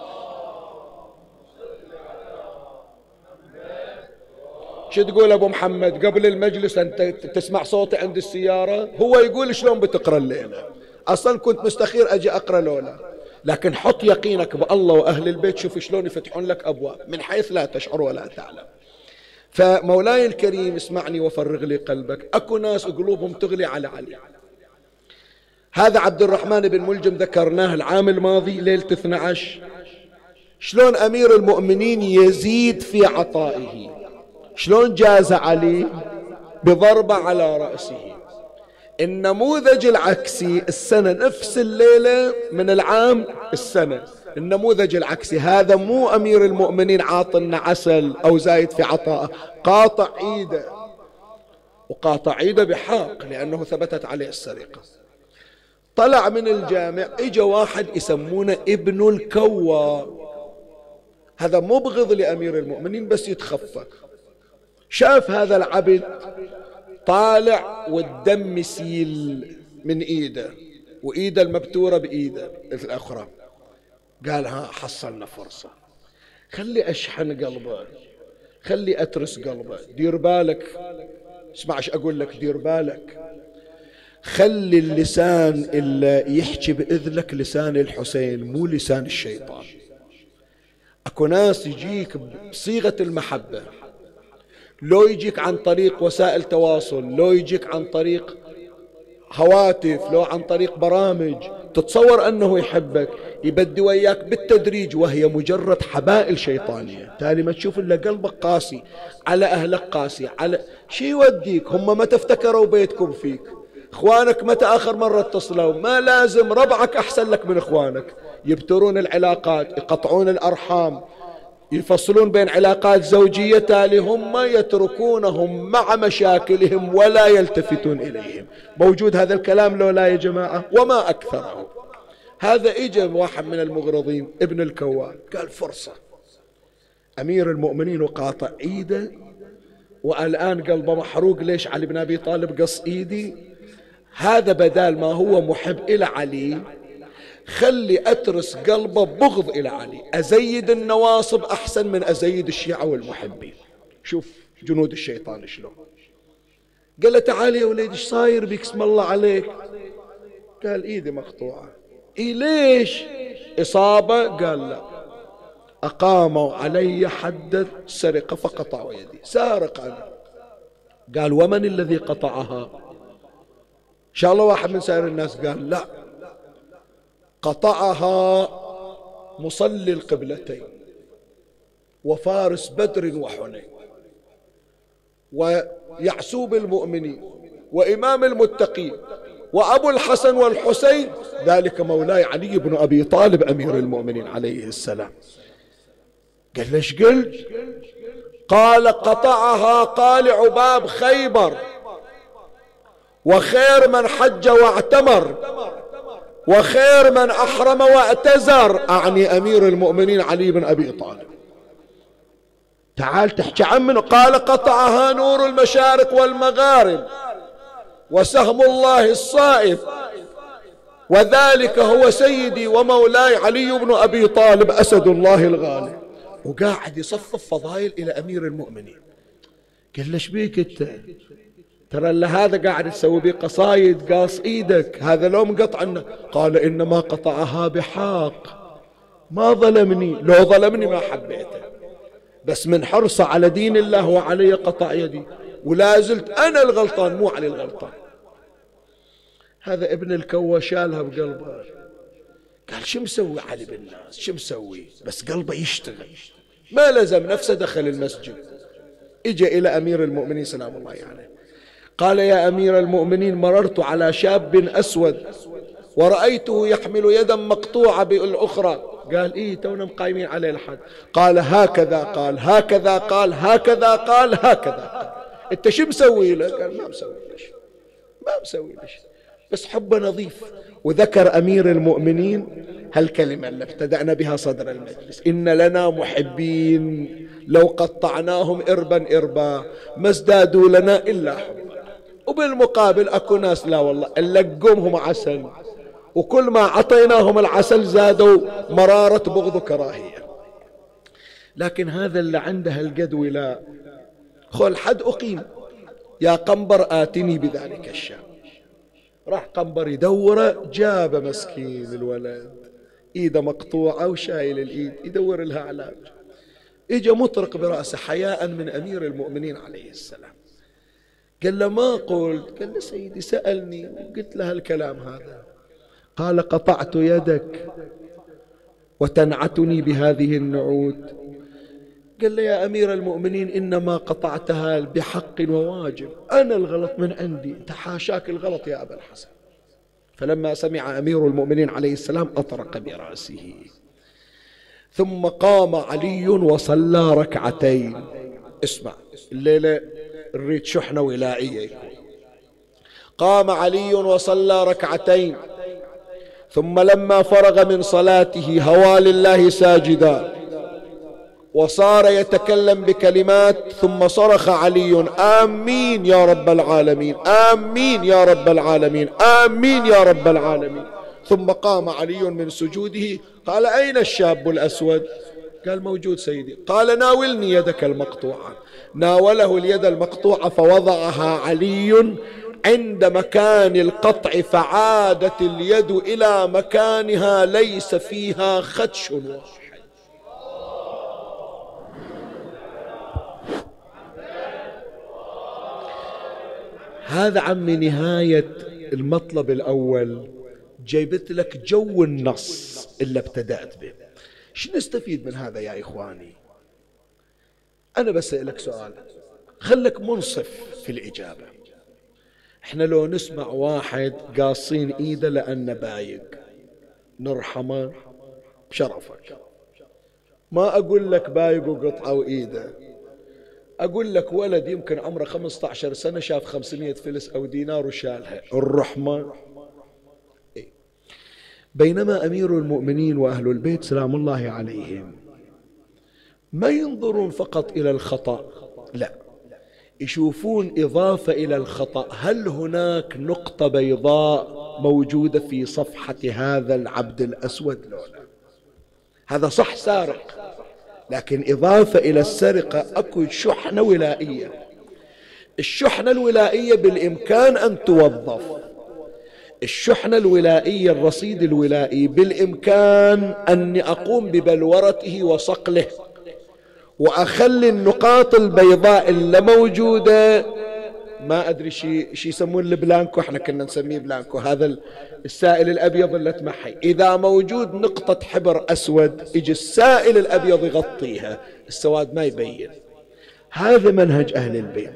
شو تقول أبو محمد؟ قبل المجلس أنت تسمع صوتي عند السيارة؟ هو يقول شلون بتقرأ الليلة؟ أصلا كنت مستخير أجي أقرأ لولا. لكن حط يقينك بالله وأهل البيت شوف شلون يفتحون لك أبواب. من حيث لا تشعر ولا تعلم. فمولاي الكريم اسمعني وفرغ لي قلبك. أكو ناس قلوبهم تغلي على علي. هذا عبد الرحمن بن ملجم ذكرناه العام الماضي ليلة 12 شلون أمير المؤمنين يزيد في عطائه؟ شلون جاز علي؟ بضربة على رأسه. النموذج العكسي السنة نفس الليلة من العام السنة. النموذج العكسي هذا مو أمير المؤمنين عاطلنا عسل أو زايد في عطاءه. قاطع إيده وقاطع إيده بحق لأنه ثبتت عليه السرقة. طلع من الجامع إجا واحد يسمونه ابن الكوى هذا مبغض لأمير المؤمنين بس يتخفى شاف هذا العبد طالع والدم يسيل من إيده وإيده المبتورة بإيده الأخرى. قال ها حصلنا فرصة. خلي أشحن قلبه خلي أترس قلبه. دير بالك اسمع إيش أقول لك دير بالك. خلي اللسان اللي يحكي بإذنك لسان الحسين مو لسان الشيطان. أكو ناس يجيك بصيغة المحبة. لو يجيك عن طريق وسائل تواصل لو يجيك عن طريق هواتف لو عن طريق برامج تتصور أنه يحبك يبدي وياك بالتدريج وهي مجرد حبائل شيطانية. تالي ما تشوف إلا قلبك قاسي على أهلك قاسي على شي يوديك؟ هم ما تفتكروا بيتكم فيك؟ إخوانك متى آخر مرة اتصلوا؟ ما لازم ربعك أحسن لك من إخوانك. يبترون العلاقات يقطعون الأرحام. يفصلون بين علاقات زوجية تالي هم يتركونهم مع مشاكلهم ولا يلتفتون إليهم. موجود هذا الكلام لو لا يا جماعة؟ وما أكثره هذا إجا واحد من المغرضين ابن الكوان قال فرصة. أمير المؤمنين وقاطع إيده والآن قلبه محروق. ليش علي بن أبي طالب قص إيدي؟ هذا بدال ما هو محب إلى علي. خلي أترس قلبه بغض إلى علي. أزيد النواصب أحسن من أزيد الشيعة والمحبين. شوف جنود الشيطان شلون. قال له تعال يا وليدي إيش صاير بك؟ اسم الله عليك. قال إيدي مقطوعة. إي ليش؟ إصابة؟ قال لا. أقاموا علي حد السرقة فقطعوا يدي. سارق أنا. قال ومن الذي قطعها؟ إن شاء الله واحد من سائر الناس قال لا. قطعها مصلي القبلتين وفارس بدر وحنين ويعسوب المؤمنين وإمام المتقين وأبو الحسن والحسين ذلك مولاي علي بن أبي طالب أمير المؤمنين عليه السلام. قال ليش قلت؟ قال قطعها قالع باب خيبر وخير من حج واعتمر. وخير من أحرم واعتزر أعني أمير المؤمنين علي بن أبي طالب. تعال تحكي عن منه قال قطعها نور المشارق والمغارب وسهم الله الصائب. وذلك هو سيدي ومولاي علي بن أبي طالب أسد الله الغالب وقاعد يصفف فضائل إلى أمير المؤمنين. قال ليش بيك أنت؟ ترى اللي هذا قاعد تسوي بيه قصايد قاص إيدك. هذا لو مقطع قال إنما قطعها بحق ما ظلمني. لو ظلمني ما حبيته. بس من حرصه على دين الله وعلي قطع يدي. ولا زلت أنا الغلطان مو علي الغلطان. هذا ابن الكوى شالها بقلبه. قال شو مسوي علي بالناس شو مسوي؟ بس قلبه يشتغل. ما لزم نفسه دخل المسجد. اجى إلى أمير المؤمنين سلام الله عليه. يعني. قال يا أمير المؤمنين مررت على شاب أسود ورأيته يحمل يدا مقطوعة بالأخرى. قال إيه تونا مقايمين عليه الحد قال هكذا قال هكذا قال هكذا قال هكذا قال. أنت شو مسوي له؟ قال ما مسوي له ما مسوي له بس حبه نظيف. وذكر أمير المؤمنين هالكلمة اللي ابتدأنا بها صدر المجلس. إن لنا محبين لو قطعناهم إربا إربا ما ازدادوا لنا إلا حبا. وبالمقابل اكو ناس لا والله نلقمهم عسل وكل ما عطيناهم العسل زادوا مرارة بغض وكراهية لكن هذا اللي عنده القد ولاء خل حد أقيم يا قنبر آتني بذلك الشام. راح قنبر يدوره جاب مسكين الولد. إيده مقطوعة وشايل الإيد يدور لها علاج. إجا مطرق برأسه حياء من أمير المؤمنين عليه السلام. قال له ما قلت؟ قال له سيدي سألني وقلت له الكلام هذا. قال قطعت يدك وتنعتني بهذه النعوت. قال له يا أمير المؤمنين إنما قطعتها بحق وواجب. أنا الغلط من عندي أنت حاشاك الغلط يا أبا الحسن. فلما سمع أمير المؤمنين عليه السلام أطرق برأسه. ثم قام علي وصلى ركعتين. اسمع الليلة نريد شحنة ولائية قام علي وصلى ركعتين ثم لما فرغ من صلاته هوى لله ساجدا وصار يتكلم بكلمات ثم صرخ علي آمين يا رب العالمين آمين يا رب العالمين آمين يا رب العالمين. ثم قام علي من سجوده قال أين الشاب الأسود؟ قال موجود سيدي. قال ناولني يدك المقطوعة. ناوله اليد المقطوعة فوضعها علي عند مكان القطع فعادت اليد إلى مكانها ليس فيها خدش واحد. هذا عمي نهاية المطلب الأول. جيبت لك جو النص اللي ابتدأت به. شو نستفيد من هذا يا إخواني؟ أنا بسألك سؤال. خلك منصف في الإجابة. إحنا لو نسمع واحد قاصين إيده لأنه بايق نرحمه بشرفك. ما أقول لك بايق وقطعوا إيده. أقول لك ولد يمكن عمره 15 سنة شاف 500 فلس أو دينار وشالها. الرحمة. إيه؟ بينما أمير المؤمنين وأهل البيت سلام الله عليهم. ما ينظرون فقط إلى الخطأ. لا. يشوفون إضافة إلى الخطأ. هل هناك نقطة بيضاء موجودة في صفحة هذا العبد الأسود؟ لولا هذا صح سارق. لكن إضافة إلى السرقة أكو شحنة ولائية. الشحنة الولائية بالإمكان أن توظف. الشحنة الولائية الرصيد الولائي بالإمكان أني أقوم ببلورته وصقله. وأخلي النقاط البيضاء اللي موجودة. ما أدري شي شي يسمون البلانكو إحنا كنا نسميه بلانكو. هذا السائل الأبيض اللي تمحي. إذا موجود نقطة حبر أسود يجي السائل الأبيض يغطيها. السواد ما يبين. هذا منهج أهل البيت.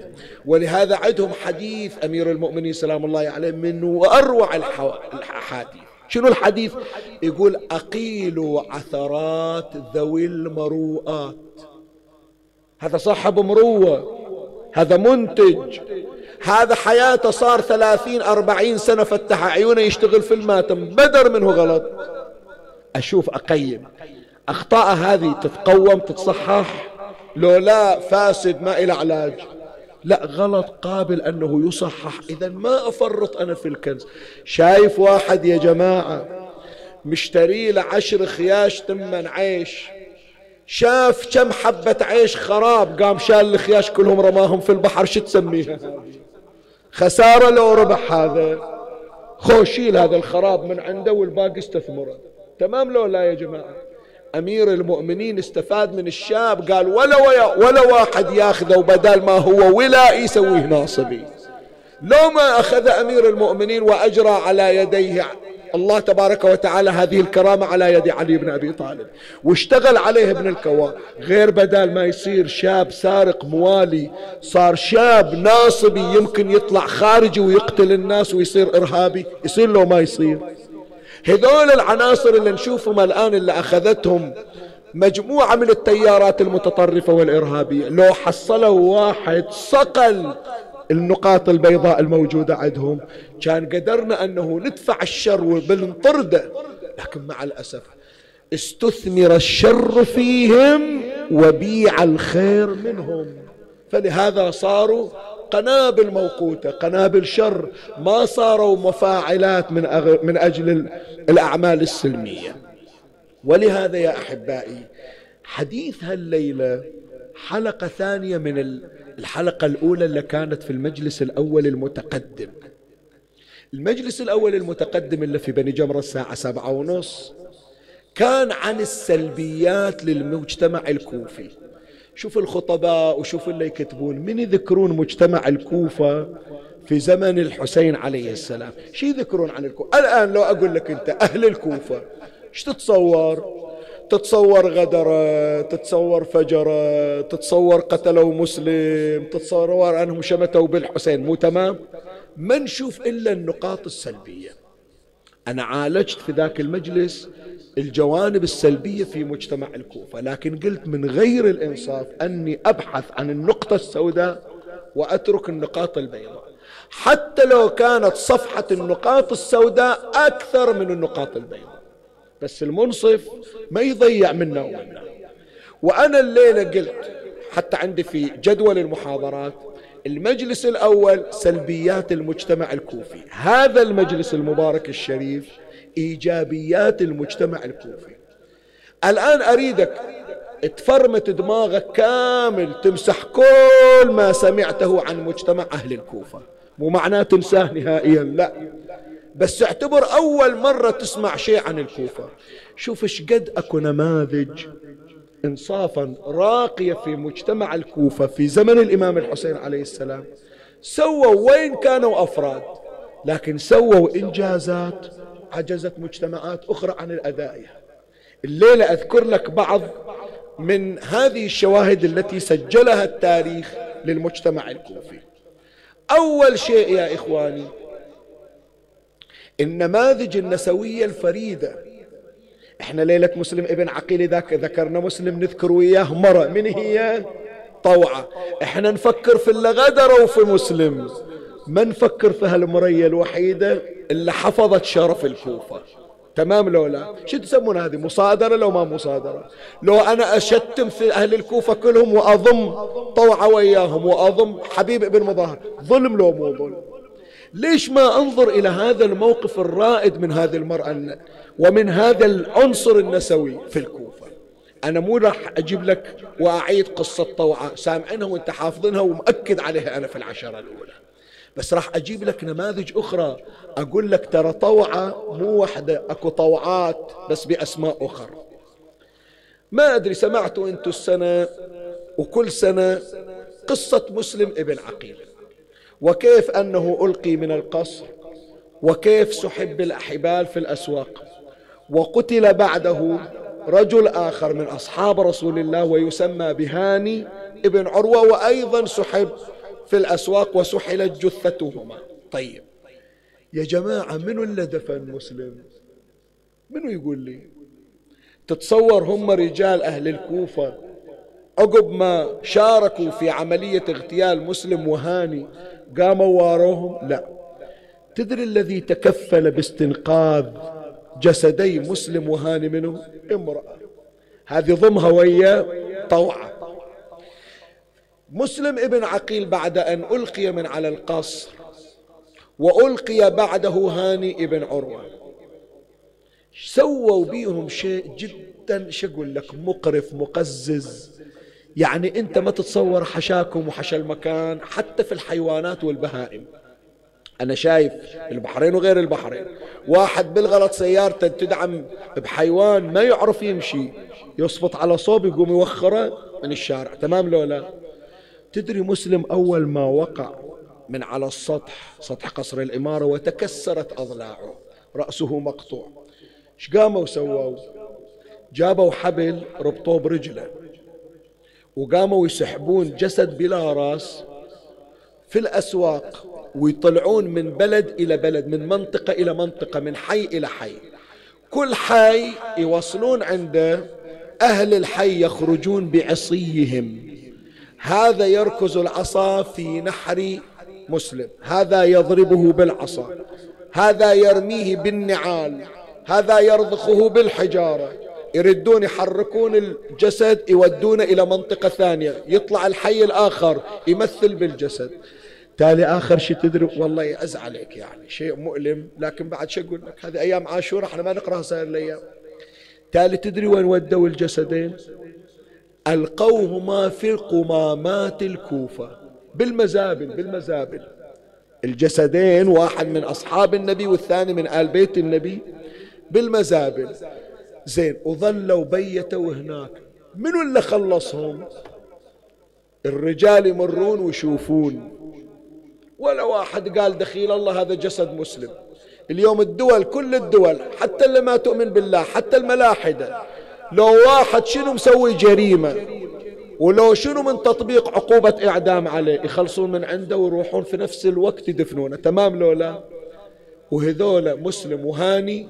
ولهذا عندهم حديث أمير المؤمنين سلام الله عليه من وأروع الأحاديث. شنو الحديث؟ يقول أقيلوا عثرات ذوي المروءات. هذا صاحب مروة هذا منتج. هذا حياته صار ثلاثين أربعين سنة فتح عيونه يشتغل في الماتم. بدر منه غلط. أشوف أقيم. أخطاء هذه تتقوم تتصحح. لو لا فاسد ما إلى علاج. لا غلط قابل أنه يصحح. إذا ما أفرط أنا في الكنز. شايف واحد يا جماعة مشتري له عشر خياش ثمن عيش. شاف كم حبة عيش خراب قام شال الخياش كلهم رماهم في البحر شو تسميها خسارة لو ربح هذا. خوشيل هذا الخراب من عنده والباقي استثمره. تمام لو لا يا جماعة؟ أمير المؤمنين استفاد من الشاب قال ولا ولا واحد ياخذه وبدال ما هو ولا يسويه ناصبي. لو ما أخذ أمير المؤمنين وأجرى على يديه الله تبارك وتعالى هذه الكرامة على يد علي بن أبي طالب. واشتغل عليه ابن الكوا غير بدال ما يصير شاب سارق موالي صار شاب ناصبي يمكن يطلع خارجي ويقتل الناس ويصير إرهابي. يصير لو ما يصير. هذول العناصر اللي نشوفهم الآن اللي أخذتهم مجموعة من التيارات المتطرفة والإرهابية. لو حصلوا واحد صقل النقاط البيضاء الموجودة عندهم. كان قدرنا أنه ندفع الشر وبنطرده لكن مع الأسف استثمر الشر فيهم وبيع الخير منهم. فلهذا صاروا قنابل موقوتة قنابل شر. ما صاروا مفاعلات من, أغ... من أجل الأعمال السلمية. ولهذا يا أحبائي حديث هالليلة حلقة ثانية من الحلقة الأولى اللي كانت في المجلس الأول المتقدم. المجلس الأول المتقدم اللي في بني جمرة الساعة سبعة ونص كان عن السلبيات للمجتمع الكوفي. شوف الخطباء وشوف اللي يكتبون. من يذكرون مجتمع الكوفة في زمن الحسين عليه السلام؟ شو يذكرون عن الكوفة الآن لو أقول لك أنت أهل الكوفة إيش تتصور؟ تتصور غدرة تتصور فجرة تتصور قتلوا مسلم تتصور أنهم شمتوا بالحسين مو تمام؟ ما نشوف إلا النقاط السلبية. أنا عالجت في ذاك المجلس الجوانب السلبية في مجتمع الكوفة لكن قلت من غير الإنصاف أني أبحث عن النقطة السوداء وأترك النقاط البيضاء. حتى لو كانت صفحة النقاط السوداء أكثر من النقاط البيضاء. بس المنصف ما يضيع منا ومنا وأنا الليلة قلت حتى عندي في جدول المحاضرات المجلس الأول سلبيات المجتمع الكوفي. هذا المجلس المبارك الشريف إيجابيات المجتمع الكوفي. الآن أريدك تفرمت دماغك كامل تمسح كل ما سمعته عن مجتمع أهل الكوفة. مو معناه تنساه نهائيا لا. بس اعتبر أول مرة تسمع شيء عن الكوفة. شوف إيش قد أكو نماذج إنصافا راقية في مجتمع الكوفة في زمن الإمام الحسين عليه السلام. سووا وين كانوا أفراد لكن سووا إنجازات عجزت مجتمعات أخرى عن الأدائها الليلة أذكر لك بعض من هذه الشواهد التي سجلها التاريخ للمجتمع الكوفي. أول شيء يا إخواني النماذج النسوية الفريدة. إحنا ليلة مسلم ابن عقيل ذاك ذكرنا مسلم نذكر وياه مرة. من هي؟ طوعة. إحنا نفكر في اللي غدروا في مسلم. ما نفكر في هالمرية الوحيدة اللي حفظت شرف الكوفة. تمام لو لا؟ شو تسمون هذه؟ مصادرة لو ما مصادرة؟ لو أنا أشتم في أهل الكوفة كلهم وأضم طوعة وياهم وأضم حبيب ابن مظاهر. ظلم لو مو ظلم. ليش ما أنظر إلى هذا الموقف الرائد من هذه المرأة ومن هذا العنصر النسوي في الكوفة؟ أنا مو راح أجيب لك وأعيد قصة طوعة سامعينها وأنت حافظينها ومأكد عليها أنا في العشرة الأولى. بس راح أجيب لك نماذج أخرى. أقول لك ترى طوعة مو وحدة أكو طوعات بس بأسماء أخرى ما أدري سمعتوا أنتوا السنة وكل سنة قصة مسلم ابن عقيل. وكيف أنه ألقي من القصر؟ وكيف سحب بالأحبال في الأسواق؟ وقتل بعده رجل آخر من أصحاب رسول الله ويسمى بهاني ابن عروة وأيضا سحب في الأسواق وسحلت جثتهما. طيب يا جماعة منو اللي دفن مسلم؟ منو يقول لي؟ تتصور هم رجال أهل الكوفة عقب ما شاركوا في عملية اغتيال مسلم وهاني قاموا واروهم؟ لا. تدري الذي تكفل باستنقاذ جسدي مسلم وهاني منه؟ امرأة. هذه ضمها ويا طوعة. مسلم ابن عقيل بعد أن ألقي من على القصر وألقي بعده هاني ابن عروة. سووا بيهم شيء جدا شقول لك؟ مقرف مقزز. يعني انت ما تتصور حشاكم وحشا المكان حتى في الحيوانات والبهائم. أنا شايف البحرين وغير البحرين. واحد بالغلط سيارته تدعم بحيوان ما يعرف يمشي يصفط على صوب يقوم يوخره من الشارع. تمام لو لا؟ تدري مسلم أول ما وقع من على السطح سطح قصر الإمارة وتكسرت أضلاعه. رأسه مقطوع. إيش قاموا سووا جابوا حبل ربطوه برجله. وقاموا يسحبون جسد بلا راس في الأسواق ويطلعون من بلد إلى بلد من منطقة إلى منطقة من حي إلى حي. كل حي يوصلون عنده أهل الحي يخرجون بعصيهم. هذا يركز العصا في نحر مسلم. هذا يضربه بالعصا. هذا يرميه بالنعال. هذا يرضخه بالحجارة. يردون يحركون الجسد يودونه إلى منطقة ثانية. يطلع الحي الآخر يمثل بالجسد. تالي آخر شيء تدري والله يعز عليك يعني. شيء مؤلم لكن بعد شو أقول لك؟ هذه أيام عاشوراء إحنا ما نقرأها سائر الأيام تالي تدري وين ودوا الجسدين؟ ألقوهما في قمامات الكوفة. بالمزابل بالمزابل. الجسدين واحد من أصحاب النبي والثاني من آل بيت النبي. بالمزابل. زين وظلوا بيتوا هناك منو اللي خلصهم؟ الرجال يمرون ويشوفون. ولا واحد قال دخيل الله هذا جسد مسلم. اليوم الدول كل الدول حتى اللي ما تؤمن بالله حتى الملاحدة لو واحد شنو مسوي جريمة؟ ولو شنو من تطبيق عقوبة إعدام عليه؟ يخلصون من عنده ويروحون في نفس الوقت يدفنونه. تمام لو لا؟ وهذولا مسلم وهاني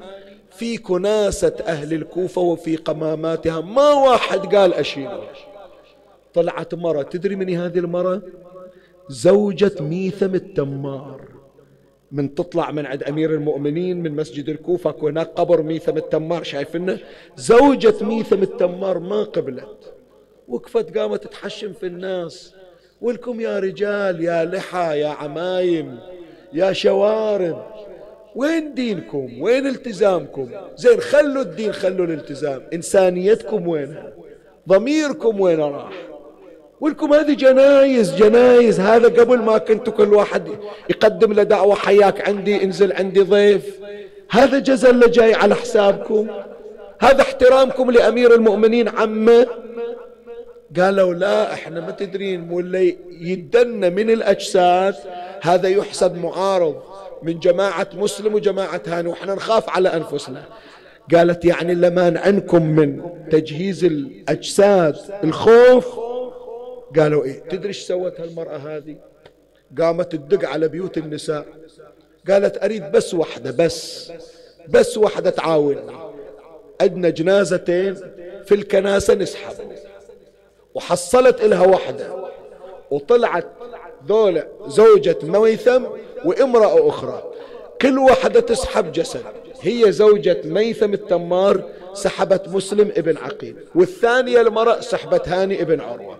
في كناسة أهل الكوفة وفي قماماتها. ما واحد قال أشيله طلعت مرة تدري من هذه المرة؟ زوجة ميثم التمار. من تطلع من عند أمير المؤمنين من مسجد الكوفة هناك قبر ميثم التمار شايفنه زوجة ميثم التمار ما قبلت. وقفت قامت تحشم في الناس. ولكم يا رجال يا لحى يا عمايم يا شوارب وين دينكم؟ وين التزامكم؟ زين خلوا الدين خلوا الالتزام. إنسانيتكم وينها ضميركم وين راح؟ ولكم هذه جنايز جنايز. هذا قبل ما كنتوا كل واحد يقدم له دعوة حياك عندي انزل عندي ضيف. هذا جزل جاي على حسابكم. هذا احترامكم لأمير المؤمنين عمه. قالوا لا إحنا ما تدرين واللي يدنا من الأجساد هذا يحسب معارض. من جماعة مسلم وجماعة هاني وإحنا نخاف على أنفسنا. قالت يعني لما عنكم من تجهيز الأجساد الخوف؟ قالوا إيه تدري إيش سوت هالمرأة هذه؟ قامت تدق على بيوت النساء. قالت أريد بس واحدة بس بس واحدة تعاوني. عندنا جنازتين في الكناسة نسحب. وحصلت إلها واحدة وطلعت ذولا زوجة ميثم وامرأة أخرى. كل واحدة تسحب جسد. هي زوجة ميثم التمار سحبت مسلم ابن عقيل. والثانية المرأة سحبت هاني ابن عروة.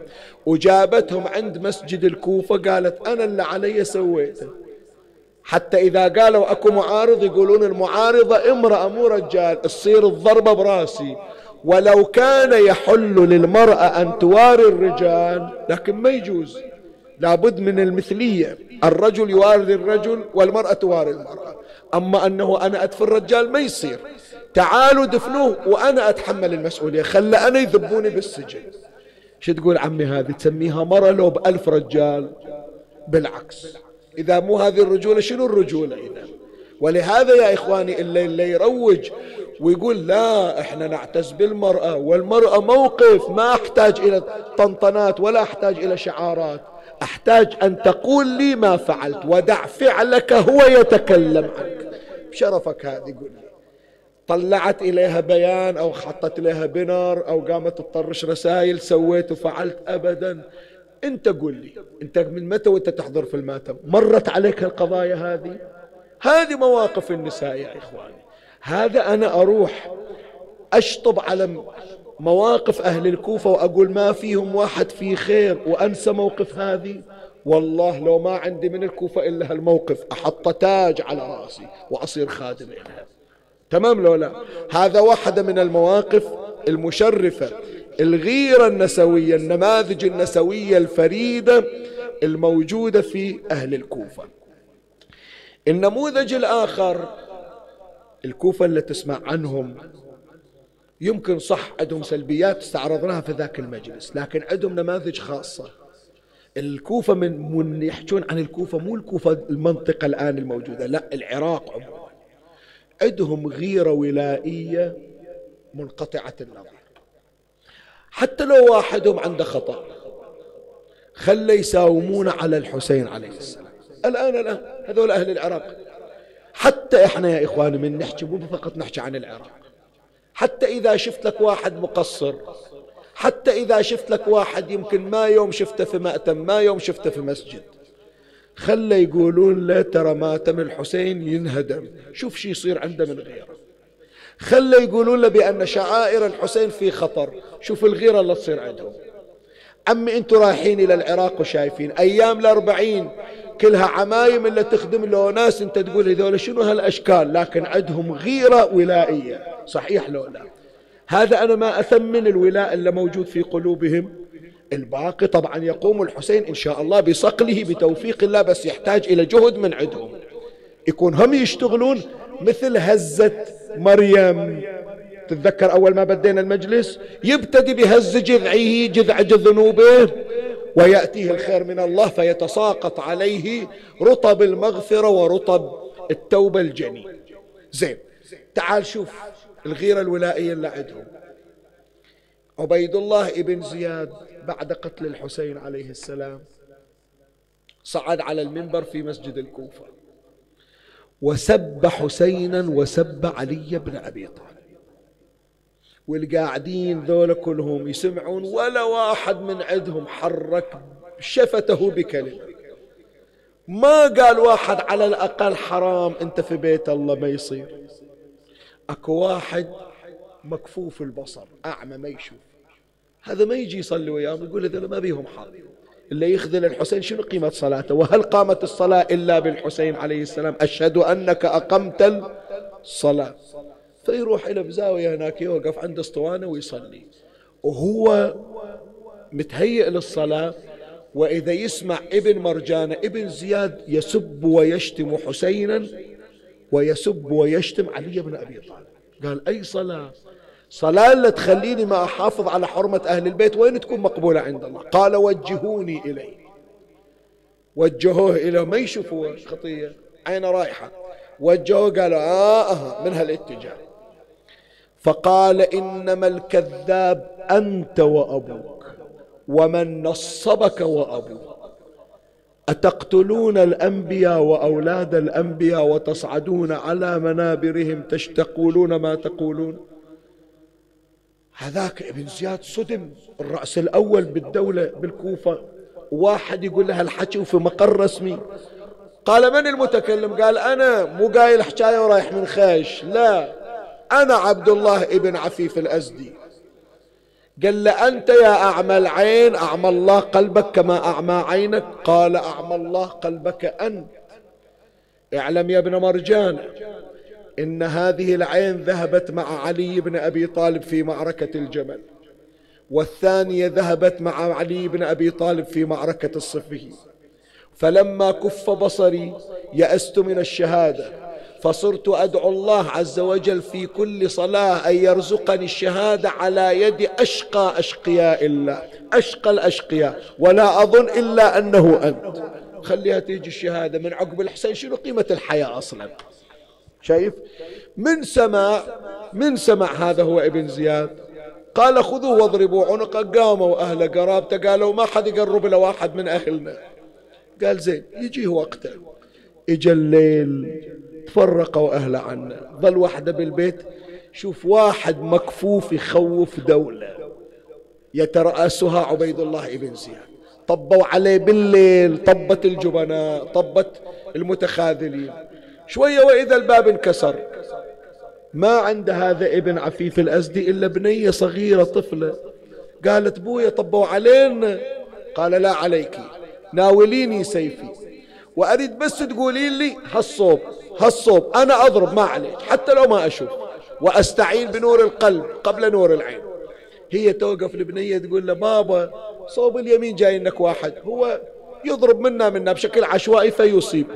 وجابتهم عند مسجد الكوفة قالت أنا اللي علي سويته. حتى إذا قالوا أكو معارض يقولون المعارضة امرأة مو رجال تصير الضربة براسي. ولو كان يحل للمرأة أن تواري الرجال لكن ما يجوز. لابد من المثلية. الرجل يواري الرجل والمرأة تواري المرأة. أما أنه أنا أدفن الرجال ما يصير. تعالوا دفنوه وأنا أتحمل المسؤولية. خلى أنا يذبوني بالسجن. شو تقول عمي هذه؟ تسميها مرة لو بألف رجال. بالعكس. إذا مو هذه الرجولة شنو الرجولة إذا؟ ولهذا يا إخواني اللي, اللي يروج ويقول لا إحنا نعتز بالمرأة والمرأة موقف ما أحتاج إلى طنطنات ولا أحتاج إلى شعارات. أحتاج أن تقول لي ما فعلت ودع فعلك هو يتكلم عنك. بشرفك هذه قول لي. طلعت إليها بيان أو حطت إليها بنر أو قامت تطرش رسائل سويت وفعلت أبدا. أنت قل لي أنت من متى وأنت تحضر في المأتم؟ مرت عليك القضايا هذه؟ هذه مواقف النساء يا إخواني. هذا أنا أروح أشطب على مواقف أهل الكوفة وأقول ما فيهم واحد في خير وأنسى موقف هذه. والله لو ما عندي من الكوفة إلا هالموقف أحط تاج على رأسي وأصير خادم لها تمام لو لا؟ هذا واحدة من المواقف المشرفة الغيرة النسوية النماذج النسوية الفريدة الموجودة في أهل الكوفة. النموذج الآخر الكوفة اللي تسمع عنهم يمكن صح عندهم سلبيات استعرضناها في ذاك المجلس لكن عندهم نماذج خاصة. الكوفة من, من يحجون عن الكوفة مو الكوفة المنطقة الآن الموجودة لا العراق عموما. عندهم غيرة ولائية منقطعة النظر. حتى لو واحدهم عنده خطأ خلى يساومون على الحسين عليه السلام. الآن الآن هذول أهل العراق. حتى إحنا يا إخواني من نحكي مو فقط نحكي عن العراق. حتى إذا شفت لك واحد مقصر حتى إذا شفت لك واحد يمكن ما يوم شفته في مأتم ما يوم شفته في مسجد. خلى يقولون له ترى ماتم الحسين ينهدم. شوف شي يصير عنده من غيره. خلى يقولون له بأن شعائر الحسين في خطر. شوف الغيرة اللي تصير عندهم. عمي أنتم رايحين إلى العراق وشايفين. أيام الأربعين كلها عمايم اللي تخدم له ناس انت تقول هذول شنو هالأشكال لكن عندهم غيرة ولائية. صحيح لو لا؟ هذا أنا ما أثمن الولاء اللي موجود في قلوبهم. الباقي طبعا يقوم الحسين إن شاء الله بصقله بتوفيق الله بس يحتاج إلى جهد من عندهم. يكون هم يشتغلون مثل هزة مريم. تتذكر أول ما بدينا المجلس؟ يبتدي بهز جذعه جذع ذنوبه ويأتيه الخير من الله فيتساقط عليه رطب المغفرة ورطب التوبة الجني زين تعال شوف الغيرة الولائية اللي عندهم. عبيد الله ابن زياد بعد قتل الحسين عليه السلام صعد على المنبر في مسجد الكوفة. وسب حسينا وسب علي بن أبي طالب. والقاعدين ذولا كلهم يسمعون ولا واحد من عندهم حرك شفته بكلمة. ما قال واحد على الأقل حرام أنت في بيت الله ما يصير. أكو واحد مكفوف البصر أعمى ما يشوف. هذا ما يجي يصلي وياهم يقول هذول ما بيهم حظ اللي يخذل الحسين شنو قيمة صلاته؟ وهل قامت الصلاة إلا بالحسين عليه السلام؟ أشهد أنك أقمت الصلاة. فيروح إلى بزاوية هناك يوقف عند اسطوانة ويصلي. وهو متهيئ للصلاة وإذا يسمع ابن مرجانة ابن زياد يسب ويشتم حسينا ويسب ويشتم علي بن أبي طالب. قال أي صلاة؟ صلاة اللي تخليني ما أحافظ على حرمة أهل البيت. وين تكون مقبولة عند الله؟ قال وجهوني إليه وجهوه إلى ما يشوفوا خطية. عين رايحة. وجهوه قالوا آه, آه من هالاتجاه. فقال إنما الكذاب أنت وأبوك ومن نصبك وأبوك. أتقتلون الأنبياء وأولاد الأنبياء وتصعدون على منابرهم تشتقولون ما تقولون؟ هذاك ابن زياد صدم الرأس الأول بالدولة بالكوفة. واحد يقول لها الحكي وفي مقر رسمي. قال من المتكلم؟ قال أنا مو قايل حكاية ورايح من خيش. لا. أنا عبد الله ابن عفيف الأزدي. قال له أنت يا أعمى العين أعمى الله قلبك كما أعمى عينك. قال أعمى الله قلبك أنت. اعلم يا ابن مرجان إن هذه العين ذهبت مع علي بن أبي طالب في معركة الجمل والثانية ذهبت مع علي بن أبي طالب في معركة الصفين فلما كف بصري يأست من الشهادة. فصرت أدعو الله عز وجل في كل صلاة أن يرزقني الشهادة على يد أشقى أشقياء الله أشقى الأشقياء ولا أظن إلا أنه أنت. خليها تيجي الشهادة من عقب الحسين شنو قيمة الحياة أصلا؟ شايف؟ من سمع من سمع هذا هو ابن زياد. قال خذوه واضربوا عنقه قاموا أهل قرابته قالوا ما حد يقرب إلى واحد من أهلنا. قال زين يجيه وقته. اجى الليل. تفرقوا أهله عنا. ظل وحده بالبيت شوف واحد مكفوف يخوف دولة. يترأسها عبيد الله ابن زياد. طبوا عليه بالليل طبت الجبناء طبت المتخاذلين. شوية وإذا الباب انكسر. ما عند هذا ابن عفيف الأزدي إلا بنية صغيرة طفلة. قالت بويا طبوا علينا. قال لا عليك. ناوليني سيفي. وأريد بس تقولين لي هالصوب هالصوب أنا أضرب ما عليك حتى لو ما أشوف. وأستعين بنور القلب قبل نور العين. هي توقف البنية تقول له بابا صوب اليمين جاي إنك واحد. هو يضرب منا منا بشكل عشوائي فيصيب.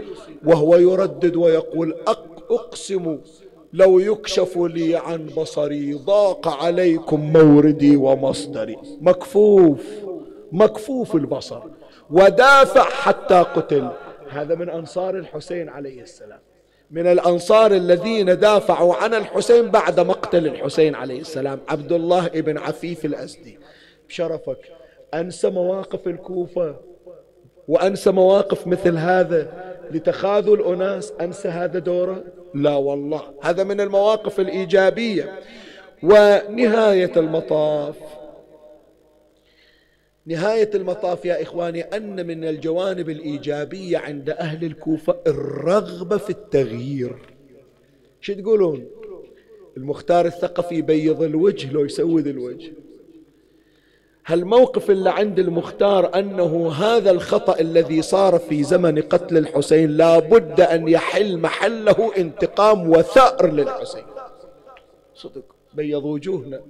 وهو يردد ويقول أقسم لو يكشف لي عن بصري ضاق عليكم موردي ومصدري. مكفوف مكفوف البصر. ودافع حتى قتل. هذا من أنصار الحسين عليه السلام. من الأنصار الذين دافعوا عن الحسين بعد مقتل الحسين عليه السلام عبد الله ابن عفيف الأسدي بشرفك أنسى مواقف الكوفة وأنسى مواقف مثل هذا لتخاذل أناس. أنسى هذا دوره؟ لا والله. هذا من المواقف الإيجابية. ونهاية المطاف. نهاية المطاف يا إخواني أن من الجوانب الإيجابية عند أهل الكوفة الرغبة في التغيير. شو تقولون؟ المختار الثقفي يبيض الوجه لو يسود الوجه. هالموقف اللي عند المختار أنه هذا الخطأ الذي صار في زمن قتل الحسين لا بد أن يحل محله انتقام وثأر للحسين. صدق بيض وجوهنا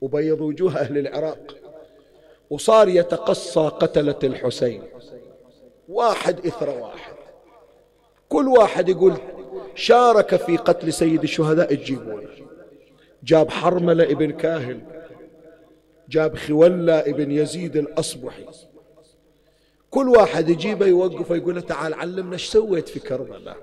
وبيض وجوه أهل العراق. وصار يتقصى قتلة الحسين. واحد إثر واحد. كل واحد يقول شارك في قتل سيد الشهداء تجيبونه جاب حرملة ابن كاهل جاب خولة ابن يزيد الأصبحي. كل واحد يجيبه يوقفه يقول له تعال علمنا إيش سويت في كربلاء.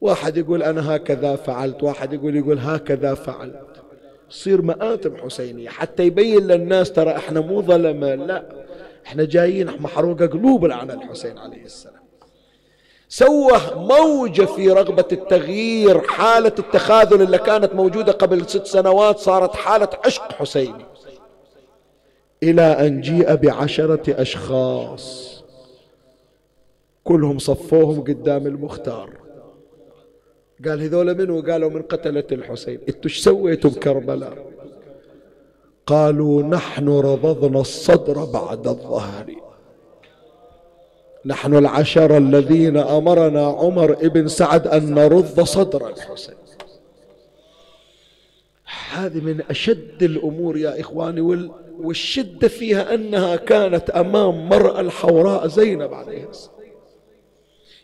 واحد يقول أنا هكذا فعلت واحد يقول يقول هكذا فعلت. تصير مآتم حسينية. حتى يبين للناس ترى إحنا مو ظلمة لا. إحنا جايين محروقة قلوبنا على الحسين عليه السلام. سوى موجة في رغبة التغيير حالة التخاذل اللي كانت موجودة قبل ست سنوات صارت حالة عشق حسيني. إلى أن جيء بعشرة أشخاص كلهم صفوهم قدام المختار. قال هذول منو قالوا من قتلة الحسين. أنتوا إيش سويتوا بكربلاء؟ قالوا نحن رضضنا الصدر بعد الظهر. نحن العشرة الذين أمرنا عمر ابن سعد أن نرض صدر الحسين. هذه من أشد الأمور يا إخواني والشدة فيها أنها كانت أمام مرأة الحوراء زينب عليه السلام.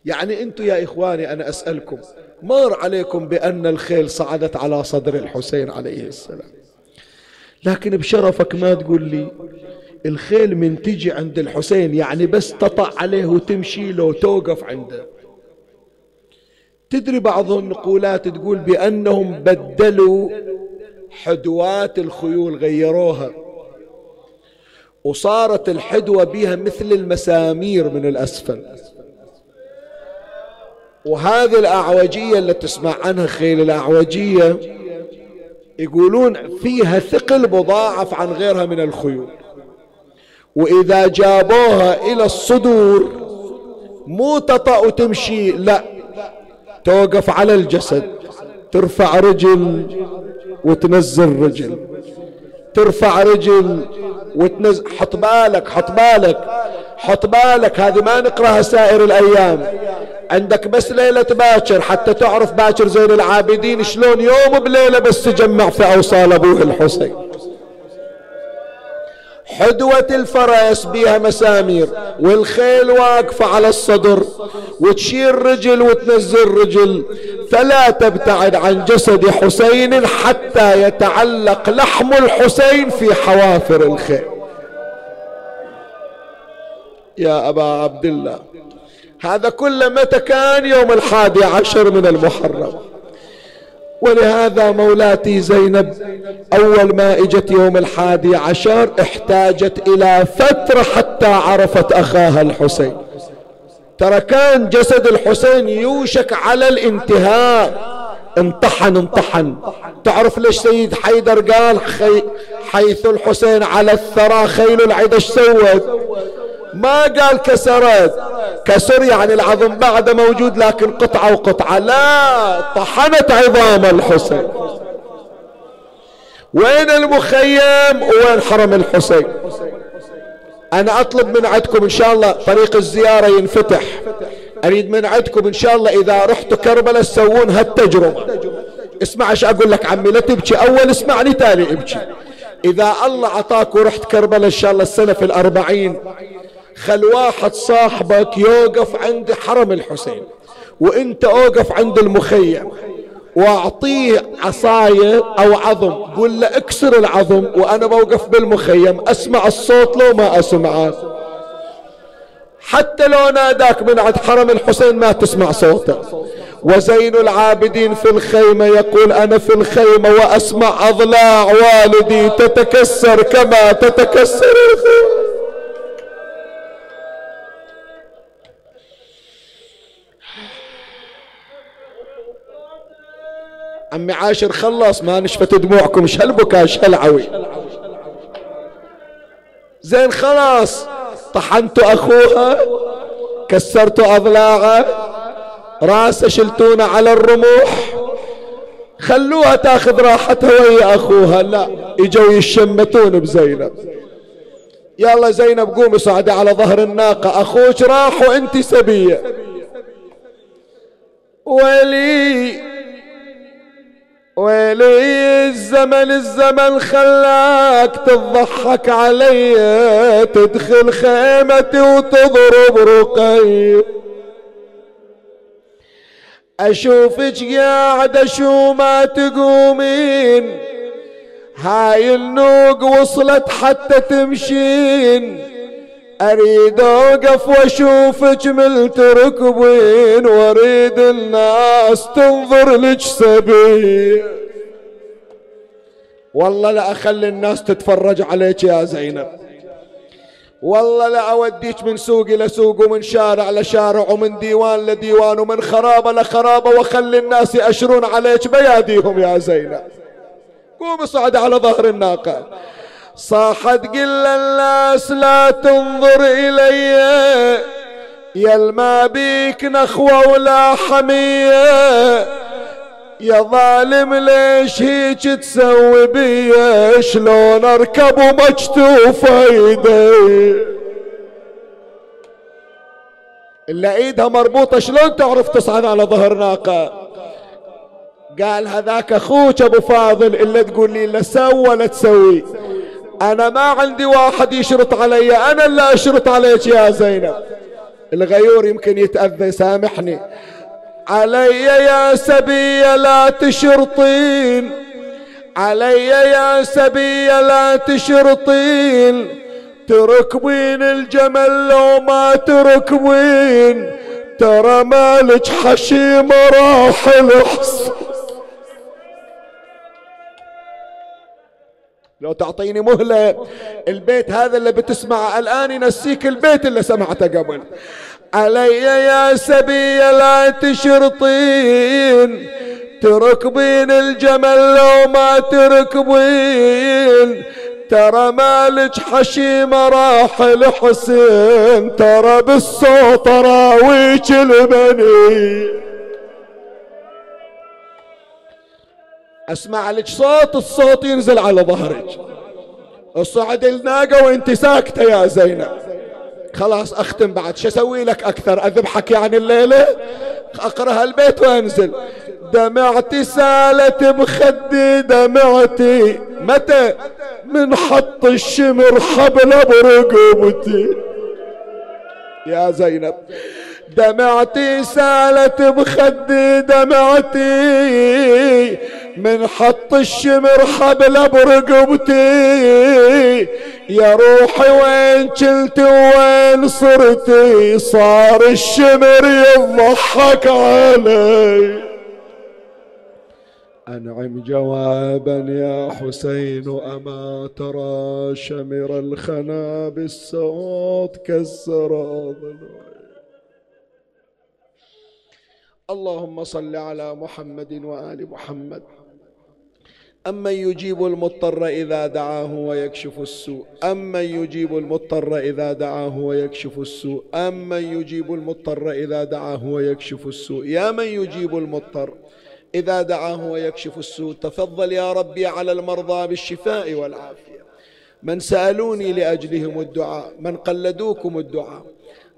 يعني أنتم يا إخواني أنا أسألكم مر عليكم بأن الخيل صعدت على صدر الحسين عليه السلام. لكن بشرفك ما تقول لي الخيل من تجي عند الحسين يعني بس تطع عليه وتمشي له وتوقف عنده. تدري بعض النقولات تقول بأنهم بدلوا حدوات الخيول غيروها. وصارت الحدوة بها مثل المسامير من الأسفل. وهذه الأعوجية اللي تسمع عنها خيل الأعوجية يقولون فيها ثقل مضاعف عن غيرها من الخيول. وإذا جابوها إلى الصدور مو تطأ وتمشي لا توقف على الجسد ترفع رجل وتنزل رجل. ترفع رجل وتنزل حط بالك حط بالك حط بالك هذه ما نقرأها سائر الأيام. عندك بس ليلة باكر حتى تعرف باكر زين العابدين شلون يوم بليلة بس تجمع في أوصال أبوه الحسين. حدوة الفرس بها مسامير والخيل واقفة على الصدر وتشيل رجل وتنزل رجل فلا تبتعد عن جسد حسين حتى يتعلق لحم الحسين في حوافر الخيل. يا أبا عبد الله هذا كله متى كان يوم الحادي عشر من المحرم. ولهذا مولاتي زينب أول ما إجت يوم الحادي عشر احتاجت إلى فترة حتى عرفت أخاها الحسين. ترى كان جسد الحسين يوشك على الانتهاء. انطحن انطحن. تعرف ليش سيد حيدر قال حيث الحسين على الثرى خيل العدا سوت؟ ما قال كسرت. كسر يعني العظم بعد موجود لكن قطعة وقطعة. لا طحنت عظام الحسين. وين المخيم وين حرم الحسين؟ أنا أطلب من عندكم إن شاء الله طريق الزيارة ينفتح. أريد من عندكم إن شاء الله إذا رحتوا كربلاء تسوون هالتجربة. اسمع إيش أقول لك عمي لا تبكي. أول اسمعني تالي ابكي. إذا الله عطاك ورحت كربلاء إن شاء الله السنة في الأربعين خل واحد صاحبك يوقف عند حرم الحسين وإنت أوقف عند المخيم واعطيه عصاية أو عظم قول له اكسر العظم وأنا بوقف بالمخيم أسمع الصوت لو ما اسمعه حتى لو ناداك من عند حرم الحسين ما تسمع صوته. وزين العابدين في الخيمة يقول أنا في الخيمة وأسمع أضلاع والدي تتكسر كما تتكسر الخيمة. عمي عاشر خلص ما نشفت دموعكم إيش هالبكاء إيش هالعوي زين خلاص طحنتوا أخوها كسرتوا أضلاعه راسه شلتونا على الرموح. خلوها تاخذ راحتها ويا أخوها. لا إجوا يشمتون بزينب. يلا زينب قومي صعدي على ظهر الناقة. أخوك راح وأنت سبية. ولي ويلي الزمن الزمن خلاك تضحك علي تدخل خيمتي وتضرب رقي. أشوفك قاعدة شو ما تقومين هاي النوق وصلت حتى تمشين. أريد أوقف وأشوفك ملت ركبين وأريد الناس تنظر لك سبي والله لا أخلي الناس تتفرج عليك يا زينب. والله لا أوديك من سوق إلى سوق ومن شارع لشارع ومن ديوان لديوان ومن خرابة لخرابه وأخلي الناس يأشرون عليك بياديهم يا زينب. قوم صعد على ظهر الناقة. صاحت قل الناس لا تنظر إلي يا ما بيك نخوة ولا حمية. يا ظالم ليش هيك تسوي بي؟ شلون أركب ومكتوف ايدي إلا إيدها مربوطة شلون تعرف تصعد على ظهر ناقة؟ قال هذاك أخوك أبو فاضل إلا تقول لي لا سوى ولا تسوي. أنا ما عندي واحد يشرط علي أنا اللي أشرط عليك يا زينب. الغيور يمكن يتأذى سامحني. علي يا سبية لا تشرطين. علي يا سبية لا تشرطين. تركبين الجمل لو ما تركبين. ترى مالك حشيم راح الحصن لو تعطيني مهلة البيت هذا اللي بتسمعه الآن ينسيك البيت اللي سمعته قبل. علي يا سبية لا تشرطين تركبين الجمل لو ما تركبين. ترى مالك حشيمة راح الحسين ترى بالصوت راويك البني. أسمع لك صوت الصوت ينزل على ظهرك. الصعد الناقة وأنت ساكتة يا زينب خلاص أختم بعد. شو أسوي لك أكثر؟ أذبحك يعني الليلة؟ أقرأ هالبيت وأنزل. دمعتي سالت بخدي دمعتي متى؟ من حط الشمر حبل برقبتي يا زينب. دمعتي سالت بخدي دمعتي من حط الشمر حبل برقبتي. يا روحي وين كنت وين صرتي؟ صار الشمر يضحك علي. أنعم جوابا يا حسين أما ترى شمر الخنا بالصوت كسر اللهم صل على محمد وآل محمد. أمن يجيب المضطر إذا دعاه ويكشف السوء. أمن يجيب المضطر إذا دعاه ويكشف السوء. أمن يجيب المضطر إذا دعاه ويكشف السوء. يا من يجيب المضطر إذا دعاه ويكشف السوء. تفضل يا ربي على المرضى بالشفاء والعافية. من سألوني لأجلهم الدعاء من قلدوكم الدعاء.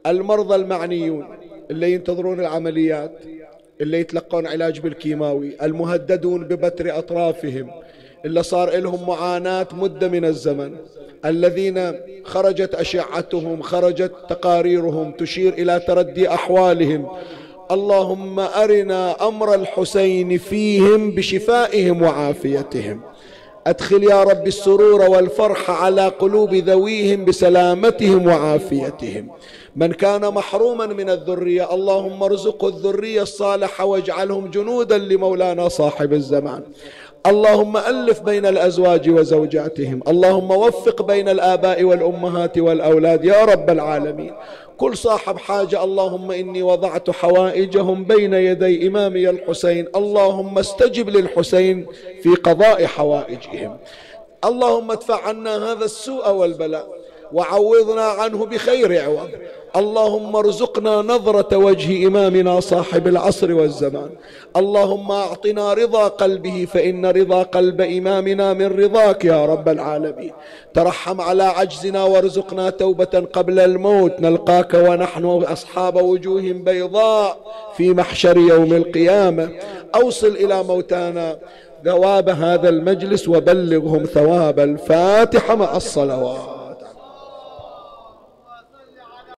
المرضى المعنيون اللي ينتظرون العمليات. اللي يتلقون علاج بالكيماوي المهددون ببتر أطرافهم. اللي صار لهم معاناة مدة من الزمن. الذين خرجت أشعتهم خرجت تقاريرهم تشير إلى تردي أحوالهم. اللهم أرنا أمر الحسين فيهم بشفائهم وعافيتهم. أدخل يا رب السرور والفرح على قلوب ذويهم بسلامتهم وعافيتهم. من كان محروما من الذرية اللهم ارزقه الذرية الصالحة واجعلهم جنودا لمولانا صاحب الزمان. اللهم ألف بين الأزواج وزوجاتهم اللهم وفق بين الآباء والأمهات والأولاد يا رب العالمين. كل صاحب حاجة اللهم إني وضعت حوائجهم بين يدي إمامي الحسين اللهم استجب للحسين في قضاء حوائجهم. اللهم ادفع عنا هذا السوء والبلاء وعوضنا عنه بخير عوض. اللهم ارزقنا نظرة وجه إمامنا صاحب العصر والزمان. اللهم أعطنا رضا قلبه فإن رضا قلب إمامنا من رضاك يا رب العالمين. ترحم على عجزنا وارزقنا توبة قبل الموت. نلقاك ونحن أصحاب وجوه بيضاء في محشر يوم القيامة. أوصل إلى موتانا ثواب هذا المجلس وبلغهم ثواب الفاتحة مع الصلوات.